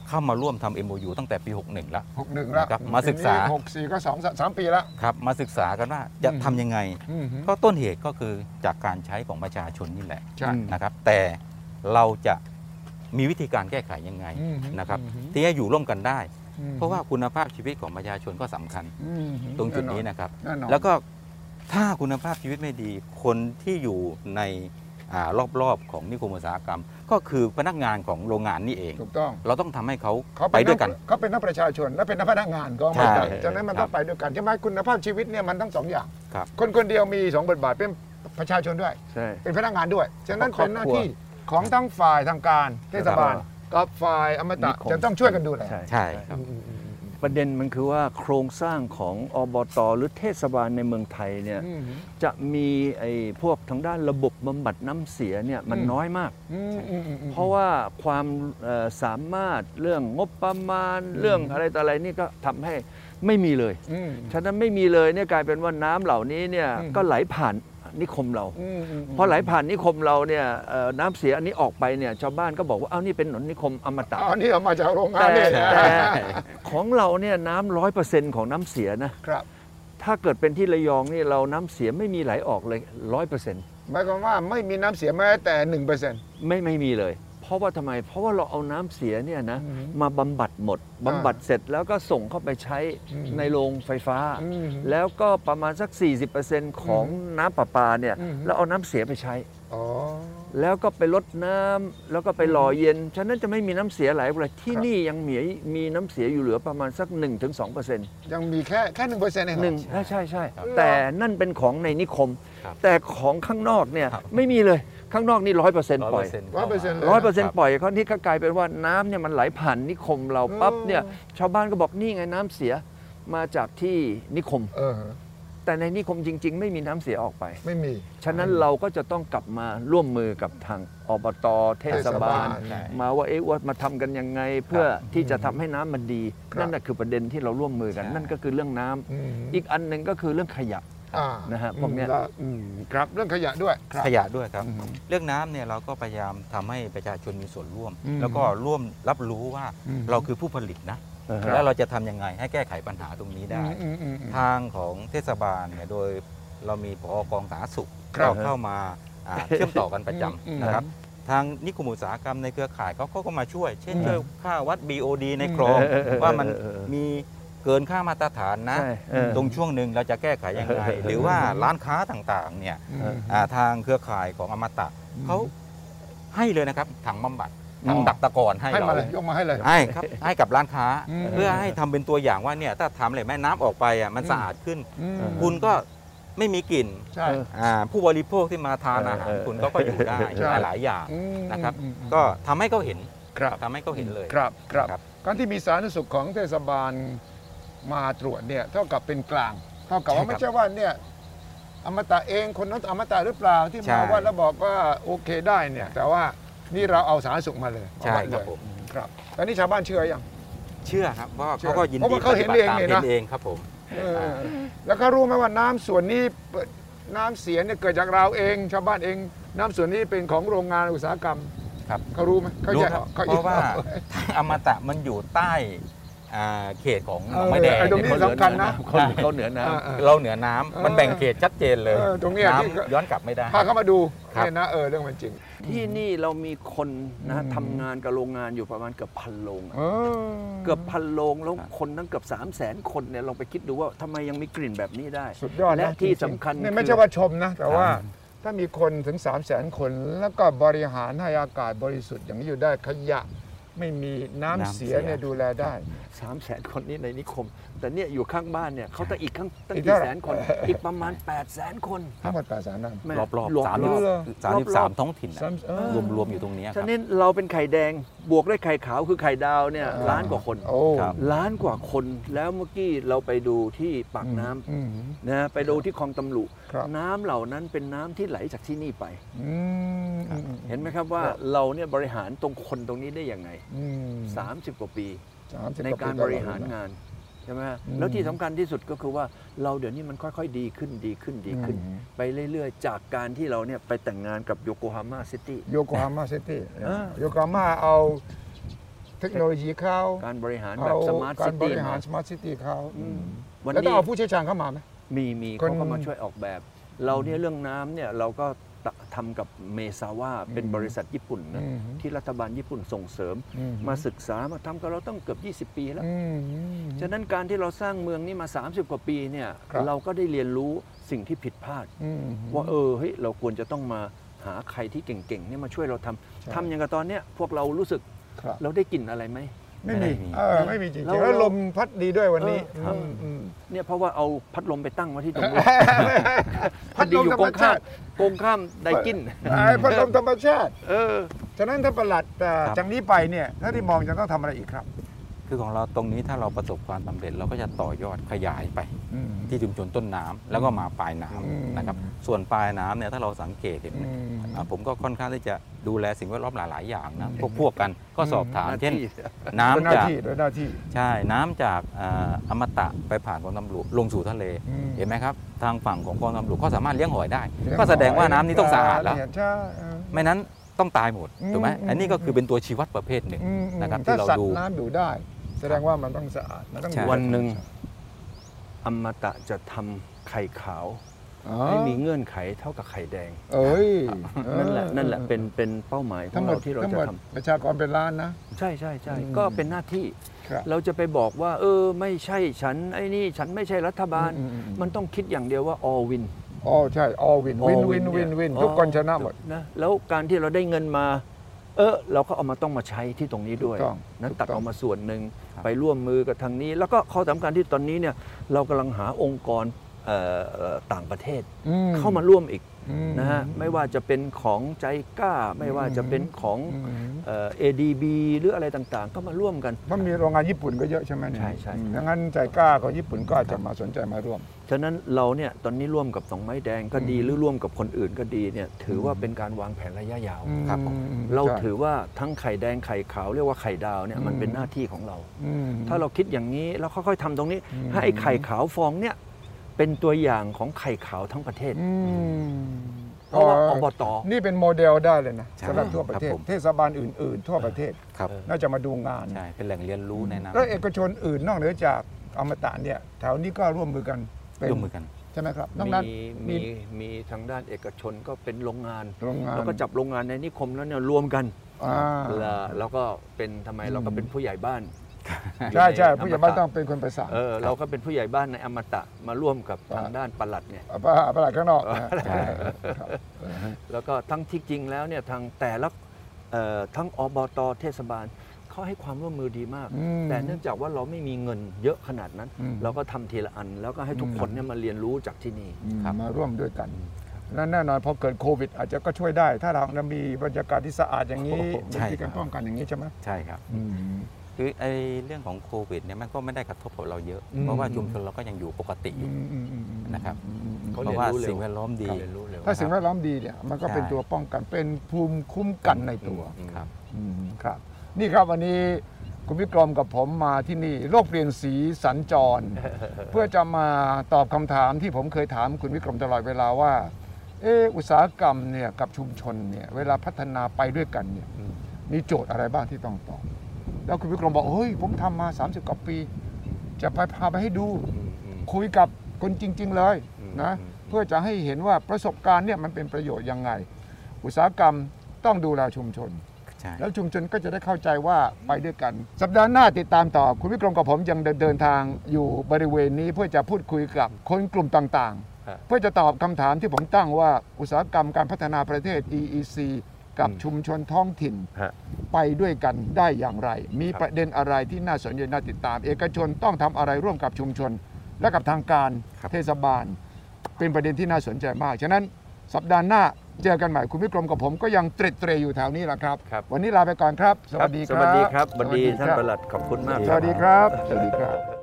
D: เข้ามาร่วมทำ MOU ตั้งแต่ปี 61 แล้ว
A: หกหนึ่งแล้ว
D: ครับมาศึกษา
A: หกสี่ก็สองสามปีแล้ว
D: ครับมาศึกษากันว่าจะ
A: อืม
D: ทำยังไง
A: อืม
D: ก็ต้นเหตุก็คือจากการใช้ของประชาชนนี่แหละ
A: ใช่
D: นะครับ แต่เราจะมีวิธีการแก้ไขยังไง
A: อืม
D: นะครับ
A: อืม
D: ที่ให้อยู่ร่วมกันได้
A: อืม
D: เพราะว่าคุณภาพชีวิตของประชาชนก็สำคัญ
A: อืม
D: ตรงจุดนี้นะครับ
A: แน่นอน
D: แล้วก็ถ้าคุณภาพชีวิตไม่ดีคนที่อยู่ใน อารอบๆของนิคมอุตสาหกรรม ก็คือพนักงานของโรงงานนี่เอง
A: ถูกต้อง
D: เราต้องทำให้เขา
A: เขา
D: ไปด้วยกัน
A: เขาเป็นนักประชาชน และเป็นนักพนักงานก็ไม่
D: ใช่
A: ได้ฉะนั้นมัน
D: ครั
A: ต้อบงไปด้วยกันใช่ไหมคุณภาพชีวิตเนี่ยมันทั้งสองอย่าง
D: ครับ
A: คนคนเดียวมีสองบทบาทเป็นประชาชนด้วย
B: ใช่
A: เป็นพนักงานด้วยฉะนั้น
B: ครอบ
A: เป็นหน้า
B: ครัว
A: ที่ของทั้งฝ่ายทางการเทศบาล
B: ครับ
A: กับฝ่ายอมตะ
B: นิคม
A: จะต้องช่วยกันดูแล
B: ใช่
D: ใช่ครับ
A: อืมอืมอืม
B: ประเด็นมันคือว่าโครงสร้างของอบตหรือเทศบาลในเมืองไทยเนี่ย
A: อืม
B: จะมีไอ้พวกทางด้านระบบบำบัดน้ำเสียเนี่ยมัน
A: อืม
B: น้อยมาก
A: อืมอืมอืมอืม
B: เพราะว่าความเอ่อสามารถเรื่องงบประมาณเรื่องอะไรต่ออะไรนี่ก็ทำให้ไม่มีเลย
A: อืม
B: ฉะนั้นไม่มีเลยเนี่ยกลายเป็นว่าน้ำเหล่านี้เนี่ย
A: อืม
B: ก็ไหลผ่าน นิคมเรา
A: อืมอืม
B: พอไหลผ่านนิคมเราเนี่ยเอ่อน้ำเสียอันนี้ออกไปเนี่ยชาวบ้านก็บอกว่าเอ้านี่เป็นถนนนิคมอมตะ
A: อ๋อนี่เอามาจากโรงงาน
B: แต่
A: เนี่ยนะ
B: แต่ของเราเนี่ยน้ำร้อยเปอร์เซ็นต์ของน้ำเสียนะครับถ้าเกิดเป็นที่ระยองนี่เราน้ำเสียไม่มีไหลออกเลยร้อยเปอร์เซ็นต์
A: หมายความว่าไม่มีน้ำเสียแม้แต่หนึ่งเปอร์เซ็นต์
B: ไม่ไม่มีเลย เพราะว่าทำไม เพราะว่าเราเอาน้ำเสียเนี่ยนะ
A: อืม
B: มาบำบัดหมดบำบัดเสร็จแล้วก็ส่งเข้าไปใช้
A: อืม
B: ในโรงไฟฟ้า
A: อืม
B: แล้วก็ประมาณสัก 40%ของน้ำประปาเนี่ย
A: อืม
B: เราเอาน้ำเสียไปใช้
A: อ๋อ
B: แล้วก็ไปลดน้ำแล้วก็ไปหล่อเย็น ฉะนั้นจะไม่มีน้ำเสียไหลเลยที่
A: ครับ
B: นี่ยังมีมีน้ำเสียอยู่เหลือประมาณสัก 1-2%
A: ยังมีแค่แค่หนึ่งเปอร์เซ็นต์เองเหรอ
B: หนึ่งใช่ใช่ใช่
A: ครับ
B: แต่นั่นเป็นของในนิคม
D: ครับ
B: แต่ของข้างนอกเนี่ย
D: ครับ
B: ไม่มีเลย ข้างนอกนี่ร้อยเปอร์เซ็นต์
D: ร้อย
B: ปล่
D: เป
B: อ
D: อยร์เซ็นต์
A: ร้อยเปอร์เซ็นต์เลย
B: ร้อยเปอร์เซ็นต์ปล่อยเขาที่ก็กลายเป็นว่าน้ำเนี่ยมันไหลผ่านนิคมเราปั๊บเนี่ยชาวบ้านก็บอกนี่ไงน้ำเสียมาจากที่นิคม
A: เออ
B: แต่ในนิคมจริง ๆ ไม่มีน้ำเสียออกไป
A: ไม่มี
B: ฉะนั้นเราก็จะต้องกลับมาร่วมมือกับทางอบตเทศบาล
A: เทศบาล
B: มาว่าเอ๊ะว่ามาทำกันยังไงเพื่อที่จะทำให้น้ำมันดี
A: ครับ
B: นั่นแหะคือประเด็นที่เราร่วมมือกัน
D: ใช่
B: นั่นก็คือเรื่องน้ำ
A: อืม
B: อีกอันหนึ่งก็คือเรื่องขยะ
A: อ่า
B: นะฮะพวกเนี้ย
A: อืมแล้อืมครับเรื่องขยะด้วยครับ
D: ขยะด้วยครับ
A: อืม
D: เรื่องน้ำเนี่ยเราก็พยายามทำให้ประชาชนมีส่วนร่วม
A: อืม
D: แล้วก็ร่วมรับรู้ว่า
A: อืม
D: เราคือผู้ผลิตนะ
A: ครับ
D: แล้วเราจะทำยังไงให้แก้ไขปัญหาตรงนี้ได้
A: อืมอืมอืม
D: ทางของเทศบาลเนี่ยโดยเรามีผอกองสาธารณสุข
A: ครับ
D: เราเข้ามาอ่าเชื่อมต่อกันประจ
A: อืมำ
D: นะครับทางนิคมอุตสาหกรรมในเครือข่ายเขาก็มาช่วย เช่น
A: อืม
D: ช่วยค่าวัด BOD ในคลอง
B: เออเออเออ
D: ว่ามัน
B: เออเออ
D: มี เกินค่ามาตรฐานนะ
B: ใช่เออ
D: ตรงช่วงหนึ่งเราจะแก้ไขยังไง
B: เออเออเออ
D: หรือว่าร้านค้าต่างๆเนี่ย
A: อืม
D: อ่าทางเครือข่ายของอมตะเขาให้เลยนะครับถังบำบัดถัง
A: อ๋อ
D: ดักตะกอนให้
A: ให้
D: เรา
A: มาเลยยกมาให้เลย
D: ให้ครับให้กับร้านค้า
A: อืม
D: เพื่อให้ทำเป็นตัวอย่างว่าเนี่ยถ้าทำเลยแม่น้ำออกไปอะมันสะอาดขึ้น
A: อืม
D: คุณก็ไม่มีกลิ่น
A: ใช่
B: เออ
D: อ่าผู้บริโภคที่มาทานอาหาร
B: เออเออ
D: คุณก็ก็อยู่ได้
A: ใช่
D: หลายๆอย่าง
A: อืม
D: นะครับ
A: อืมอืม
D: ก็ทำให้เขาเห็น
A: ครับ
D: ทำให้เขาเห็นเลย
A: ครับครับ
D: ครับ
A: การที่มีสาธารณสุขของเทศบาล มาตรวจเนี่ยเท่ากับเป็นกลาง เท่ากับว่าไม่ใช่ว่าเนี่ยอมตะเองคนนั้นอมตะหรือเปล่าที่
D: ใช่
A: มาว่าแล้วบอกว่าโอเคได้เนี่ย แต่ว่านี่เราเอาสาธารณสุขมาเลย
D: ใช่
A: เอาวัด
D: ค
A: เล
D: รับ
A: ย
D: ผม
A: ครับตอนนี้ชาวบ้านเชื่อยัง
D: เชื่อครับเพราะว่า
A: เชื่อ
D: เขาก็ยิน
A: เพราะ
D: ดี
A: ว่าเขาเห็น
D: ปฏิบัติ
A: เอง
D: ตาม
A: นี่นะ
D: เห็นเองครับผม
A: เออแล้วเขารู้ไหมว่าน้ำส่วนนี้น้ำเสียเนี่ยเกิดจากเราเอง ชาวบ้านเอง น้ำส่วนนี้เป็นของโรงงานอุตสาหกรรม
D: ครับ
A: เขารู้ไหมเขา
D: รู้
A: แยก
D: ครับ
A: เขา
D: เพราะว่าทางอมตะมันอยู่ใต้ อ่าเขตของหนองไม้แดง
A: เออไอ้ตรงนี้
D: เนี่ย
A: สำคัญนะ
B: เขาเขาเหนือน้
A: อ่าอ่า
D: เราเหนือน้ำมันแบ่งเขตชัดเจนเลย
A: เออตรงเนี้ยที่
D: น้ำย้อนกลับไม่ได้
A: พาเขามาดู
D: ครับ
A: เนี่ยนะเออเรื่องมันจริงำ
B: ที่นี่เรามีคนนะ
A: อืม
B: ทำงานกับโรงงานอยู่ประมาณเกือบพันโรงอะ
A: เออ
B: เกือบพันโรงแล้วคนตั้งเกือบ 3 0 0แสนคนเนี่ยลองไปคิดดูว่าทำไมยังมีกลิ่นแบบนี้ได้
A: สุดยอดน
B: และที่สำคัญ
A: เนี่ยไม่
B: คือ
A: ใช่ว่าชมนะ แต่ว่าถ้ามีคนถึง 3 0 0แสนคน แล้วก็บริหารให้อากาศบริสุทธิ์อย่างนี้อยู่ได้ขยะ ไม่มีน้ำ
D: น้ำ
A: เสี
D: เสี
A: ย
D: ย
A: เนี่ยดูแลได้
B: สามแสนคนนี้ในนิคม แต่เนี่ยอยู่ข้างบ้านเนี่ยเขาตั้งอีกข้างตั้ง
A: อีก
B: กี่
A: เท่าไหร่
B: แสนคน อีกประมาณ8ปดแสนคน
A: ทั้งหมดแปดแสนนั่น
B: แม่
D: รอบรอบ
B: รอบ
D: สาม
B: รอบ
D: สามสิบสามท้องถิ่น
A: สามเออ
D: รวมรวมๆอยู่ตรงเนี้ยค
B: ฉะ
D: รับ
B: นั้นเราเป็นไข่แดงบวกด้วยไข่ขาวคือไข่ดาวเนี่ยล้านกว่าคน
A: โอ้
D: ครับ
B: ล้านกว่าคนแล้วเมื่อกี้เราไปดูที่ปากน้ำ
A: อืม
B: นะไปดูที่คลองตำลุ
A: ครับ
B: น้ำเหล่านั้นเป็นน้ำที่ไหลจากที่นี่ไป
A: อืมอืม
B: เห็นไหมครับว่าเราเนี่ยบริหารตรงคนตรงนี้ได้ยังไง
A: อืม
B: 30 กว่าปี
A: สามสิบ
B: ใน
A: ว่
B: การ
A: ปี
B: บริหารงานใช่ไหมฮะ
A: อืม
B: แล้วที่สำคัญที่สุดก็คือว่าเราเดี๋ยวนี้มันค่อยๆ ดีขึ้นดีขึ้นดีขึ้น
A: อืม
B: ไปเรื่อยๆ จากการที่เราเนี่ยไปแต่งงานกับโยโกฮาม่าซิตี้
A: โยโกฮาม่าซิตี้
B: อ่า
A: โยโกฮาม่าเอาเทคโนโลยีเขา
B: การบริหารแบ
A: เอา
B: บสมาร์ท
A: กา
B: ซิ
A: รบ
B: ตี้
A: ริหารสมาร์ทซิตี้เขา
B: วัน
A: แล้วต้อ
B: นี้
A: งเอาผู้เชี่ยวชาญเข้ามาไหม
B: มีมี
A: คน
B: เขาก็มาช่วยออกแบบ เราเนี่ยเรื่องน้ำเนี่ยเราก็ตะ ทำกับเมซาว่าเป็น
A: อืม
B: บริษัทญี่ปุ่นนะ
A: อืม
B: ที่รัฐบาลญี่ปุ่นส่งเสริม
A: อืม
B: มาศึกษามาทำกับเราต้องเกือบ 20 ปีแล้ว
A: อืม
B: ฉะนั้นการที่เราสร้างเมืองนี้มา 30 กว่าปีเนี่ย
A: ครับ
B: เราก็ได้เรียนรู้สิ่งที่ผิดพลาด
A: อืม
B: ว่าเออเฮ้ยเราควรจะต้องมาหาใครที่เก่งๆเนี่ยมาช่วยเราทำ
A: ใช่
B: ทำอย่างกับตอนเนี้ยพวกเรารู้สึก
A: ครับ
B: เราได้กลิ่นอะไรไหม
A: ไม่มี
D: ไม่มี
A: เออไม่มีจริง
B: แล้ว
A: ๆแล้วลมพัดดีด้วยวันนี้
B: เออครับ
A: อืมอืม
B: เนี่ยเพราะว่าเอาพัดลมไปตั้งไว้ที่ตรงนู้น
A: พัดลม
B: อยู่
A: ธร
B: ก
A: รม
B: งข้า
A: ชามติ
B: กงข้ามไดกิน
A: ไอ้พัดลมธรรมชาติ
B: เออ
A: ฉะนั้นถ้าประหลัดแต่
D: ครับ
A: จากนี้ไปเนี่ยถ้าที่มองจะต้องทำอะไรอีกครับ
D: คคือของเราตรงนี้ถ้าเราประสบความสำเร็จเราก็จะต่อยอดขยายไป
A: อืม
D: ที่ชุมชนต้นน้ำแล้วก็มาปลายน้
A: อืมำ
D: นะครับ ส่วนปลายน้ำเนี่ยถ้าเราสังเกตเห็น
A: อืม
D: อ่าผมก็ค่อนข้างที่จะดูแลสิ่งแวดล้อมหลาย ๆ อย่างนะพวกพวกกันก็สอบถาม
B: หน้า
D: เช่น
B: ที่
D: น้ำ
A: เป็นหน้า
D: จาก
A: ที่เป็นหน้าที่
D: ใช่น้ำจากอ่าอมตะไปผ่านกองทัพหลวงลงสู่ทะเล
A: อืม
D: เห็นไหมครับ ทางฝั่งของกองทัพหลวงก็สามารถเลี้ยงหอยได้ ก็แสดงว่าน้ำนี้ต้องสะอาดแล้ว
A: ใช่เออ
D: ไม่นั้นต้องตายหมด
A: อืม
D: ถูกไหม
A: อืม
D: อันนี้ก็คือเป็นตัวชี้วัดประเภทหนึ่ง
A: อืมอืม
D: นะครับ
A: ถ้า
D: ที่เรา
A: สัต
D: ดู
A: ว์น้ำอยู่ได้ แสดงว่ามันต้องสะอาดมันต้อง
D: ใช่
A: อยู่
B: วันหนึ่งอมตะจะทำไข่ขาว
A: อ๋อ
B: ให้มีเงื่อนไขเท่ากับไข่แดง
A: เอ้ยเออ
B: นั่นแหละนั่นแหละเป็นเป็นเป้าหมายขอ
A: ทั้ง
B: ง
A: หมด
B: เราที่เรา
A: ทั้ง
B: จะ
A: หมด
B: ทำ
A: ประชากรเป็นล้านนะ
B: ใช่ใช่ใช่
A: อืม
B: ก็เป็นหน้าที่
A: ครับ
B: เราจะไปบอกว่า เออ ไม่ใช่ฉันไอ้นี่ฉันไม่ใช่รัฐบาล
A: อืมอืมอืม
B: มันต้องคิดอย่างเดียวว่า all win
A: อ๋อใช่ all win win
B: all
A: win win
B: เย
A: win
B: อ๋อ
A: ทุกคนชนะหมด
B: นะแล้วการที่เราได้เงินมา เออเราก็เอามาต้องมาใช้ที่ตรงนี้ด้วย
A: ถูกต้อง
B: นั้น
A: ถูก
B: ตัด
A: ต้อง
B: ออกมาส่วนหนึ่ง
D: ครับ
B: ไปร่วมมือกับทางนี้ แล้วก็ข้อสำคัญที่ตอนนี้เนี่ยเรากำลังหาองค์กรเอ่อเอ่อต่างประเทศ
A: อื
B: เข้ามาร่วมอีก
A: อืม
B: นะฮะไม่ว่าจะเป็นของใจกล้า ไม่ว่าจะเป็นของ
A: อืม
B: เอ่อ ADB หรืออะไรต่างๆ ก็มาร่วมกัน
A: เพราะมีโรงงานญี่ปุ่นก็เยอะใช่ไหมเนี่ย
B: ใช่ใช่
A: อืมดังนั้นใจกล้าของญี่ปุ่นก็อาจจะมาสนใจมาร่วม
B: ฉะนั้นเราเนี่ยตอนนี้ร่วมกับสองไม้แดงก็ดี
A: อืม
B: หรือร่วมกับคนอื่นก็ดีเนี่ยถือว่าเป็นการวางแผนระยะยาว
D: ครับผม
A: อืม
B: เรา
A: ใช่
B: ถือว่าทั้งไข่แดงไข่ขาวเรียกว่าไข่ดาวเนี่ยมัน
A: อืม
B: เป็นหน้าที่ของเรา
A: อืม
B: ถ้าเราคิดอย่างนี้แล้วค่อยๆทำตรงนี้
A: อืม
B: ให้ไอ้ไข่ขาวฟองเนี่ย เป็นตัวอย่างของไข่ขาวทั้งประเทศ
A: อืม
B: เพราะว่าอบต
A: นี่เป็นโมเดลได้เลยนะ
D: ใช่
A: สำหรับทั่วประเทศ
D: ครับผม
A: เทศบาลอื่น ๆ ทั่วประเทศ
D: ครับ
A: น่าจะมาดูงาน
D: ใช่ เป็นแหล่งเรียนรู้ในน้ำ
A: แล้วเอกชนอื่นนอกเหนือจากอมตะเนี่ยแถวนี้ก็ร่วมมือกันเป็น
D: ร่วมมือกัน
A: ใช่ไหมครับนอกนั้น
B: มีมีมีทางด้านเอกชนก็เป็นโรงงาน
A: โรงงาน
B: แล้วก็จับโรงงานในนิคมแล้วเนี่ยรวมกัน
A: อ่า
B: แล้วแล้วก็เป็นทำไมเราก็เป็นผู้ใหญ่บ้าน
A: ใช่ใช่
B: ใน
A: ผู้ใหญ่บ้าน
B: มตะ
A: ต้องเป็นคนประสาน
B: เออเราก็เป็นผู้ใหญ่บ้านในอมตะมาร่วมกับ
A: อ่า
B: ทางด้านปลัดเนี่ย
A: เอาประประหลาดข้างนอกนะ
D: ใช่
A: ครับ
B: แล้วก็ทั้งที่จริงแล้วเนี่ยทางแต่ละเอ่อทั้งอบตเทศบาลเขาให้ความร่วมมือดีมาก
A: อืม
B: แต่เนื่องจากว่าเราไม่มีเงินเยอะขนาดนั้น
A: อืม
B: เราก็ทำทีละอัน แล้วก็ให้ทุกคนเนี่ยมาเรียนรู้จากที่นี่
A: อืม
D: ครับ
A: มาร่วมด้วยกันและแน่นอนพอเกิดโควิด อาจจะก็ช่วยได้ ถ้าเรามีบรรยากาศที่สะอาดอย่างนี้
D: โอ้โห
A: มี
D: ใช่
A: ที่การ
D: ครับ
A: ป้องกันอย่างนี้ใช่ไหม
D: ใช่ครับ
A: อืม
D: คือไอ้เรื่องของโควิดเนี่ยมันก็ไม่ได้กระทบกับเราเยอะ
A: อืม
D: เพราะว่าชุมชนเราก็ยังอยู่ปกติอยู่
A: อืมอืมอืมอืม
D: นะครับ
A: อืมอืมอืม
B: เขา
D: เพ
B: เรีย
D: ราะว่า
B: นรู้เร็ว
D: สิ่งแวดล้อมดี
B: เรียนรู้เร็ว
A: ถ้าสิ่งแวดล้อมดีเนี่ยมันก็เป็น
D: ใช่
A: ตัวป้องกันเป็นภูมิคุ้มกันในตัว
B: อืม
D: ครับ
A: อืมครับ นี่ครับวันนี้คุณวิกรมกับผมมาที่นี่โลกเปลี่ยนสีสัญจร เพื่อจะมาตอบคำถามที่ผมเคยถามคุณวิกรมตลอดเวลาว่าเอออุตสาหกรรมเนี่ยกับชุมชนเนี่ยเวลาพัฒนาไปด้วยกันเนี่ยมีโจทย์อะไรบ้างที่ต้องตอบ แล้วคุณวิกรมบอกเฮ้ยผมทำมา 30 กว่าปี จะไปพาไปให้ดู
B: อืมอืม
A: คุยกับคนจริง ๆ เลย
B: อืม
A: นะ
B: อืม
A: เพื่อจะให้เห็นว่าประสบการณ์เนี่ยมันเป็นประโยชน์ยังไง อุตสาหกรรมต้องดูแลชุมชน
D: ใช่
A: แล้วชุมชนก็จะได้เข้าใจว่าไปด้วยกัน สัปดาห์หน้าติดตามต่อ คุณวิกรมกับผมยังเดินทางอยู่บริเวณนี้เพื่อจะพูดคุยกับคนกลุ่มต่าง
B: ฮะ
A: ๆเพื่อจะตอบคำถามที่ผมตั้งว่าอุตสาหกรรมการพัฒนาประเทศ EEC กับ
B: อืม
A: ชุมชนท้องถิ่น
B: ฮะ
A: ไปด้วยกันได้อย่างไร มี
B: ครับ
A: ประเด็นอะไรที่น่าสนใจน่าติดตาม เอกชนต้องทำอะไรร่วมกับชุมชน และกับทางการ
D: ครับ
A: เทศบาล เป็นประเด็นที่น่าสนใจมาก ฉะนั้นสัปดาห์หน้าเจอกันใหม่คุณวิกรมกับผมก็ยังเตร็ดเตรอยู่แถวนี้แหละครับ
B: ครับ
A: วันนี้ลาไปก่อนครับ สวัสดี
B: สวัสดีครับ
A: ส
B: สวัสดีท่าน
A: ครับ
B: ประหลัดขอบคุณมาก
A: สวัสดีครับ สวัสดีครับ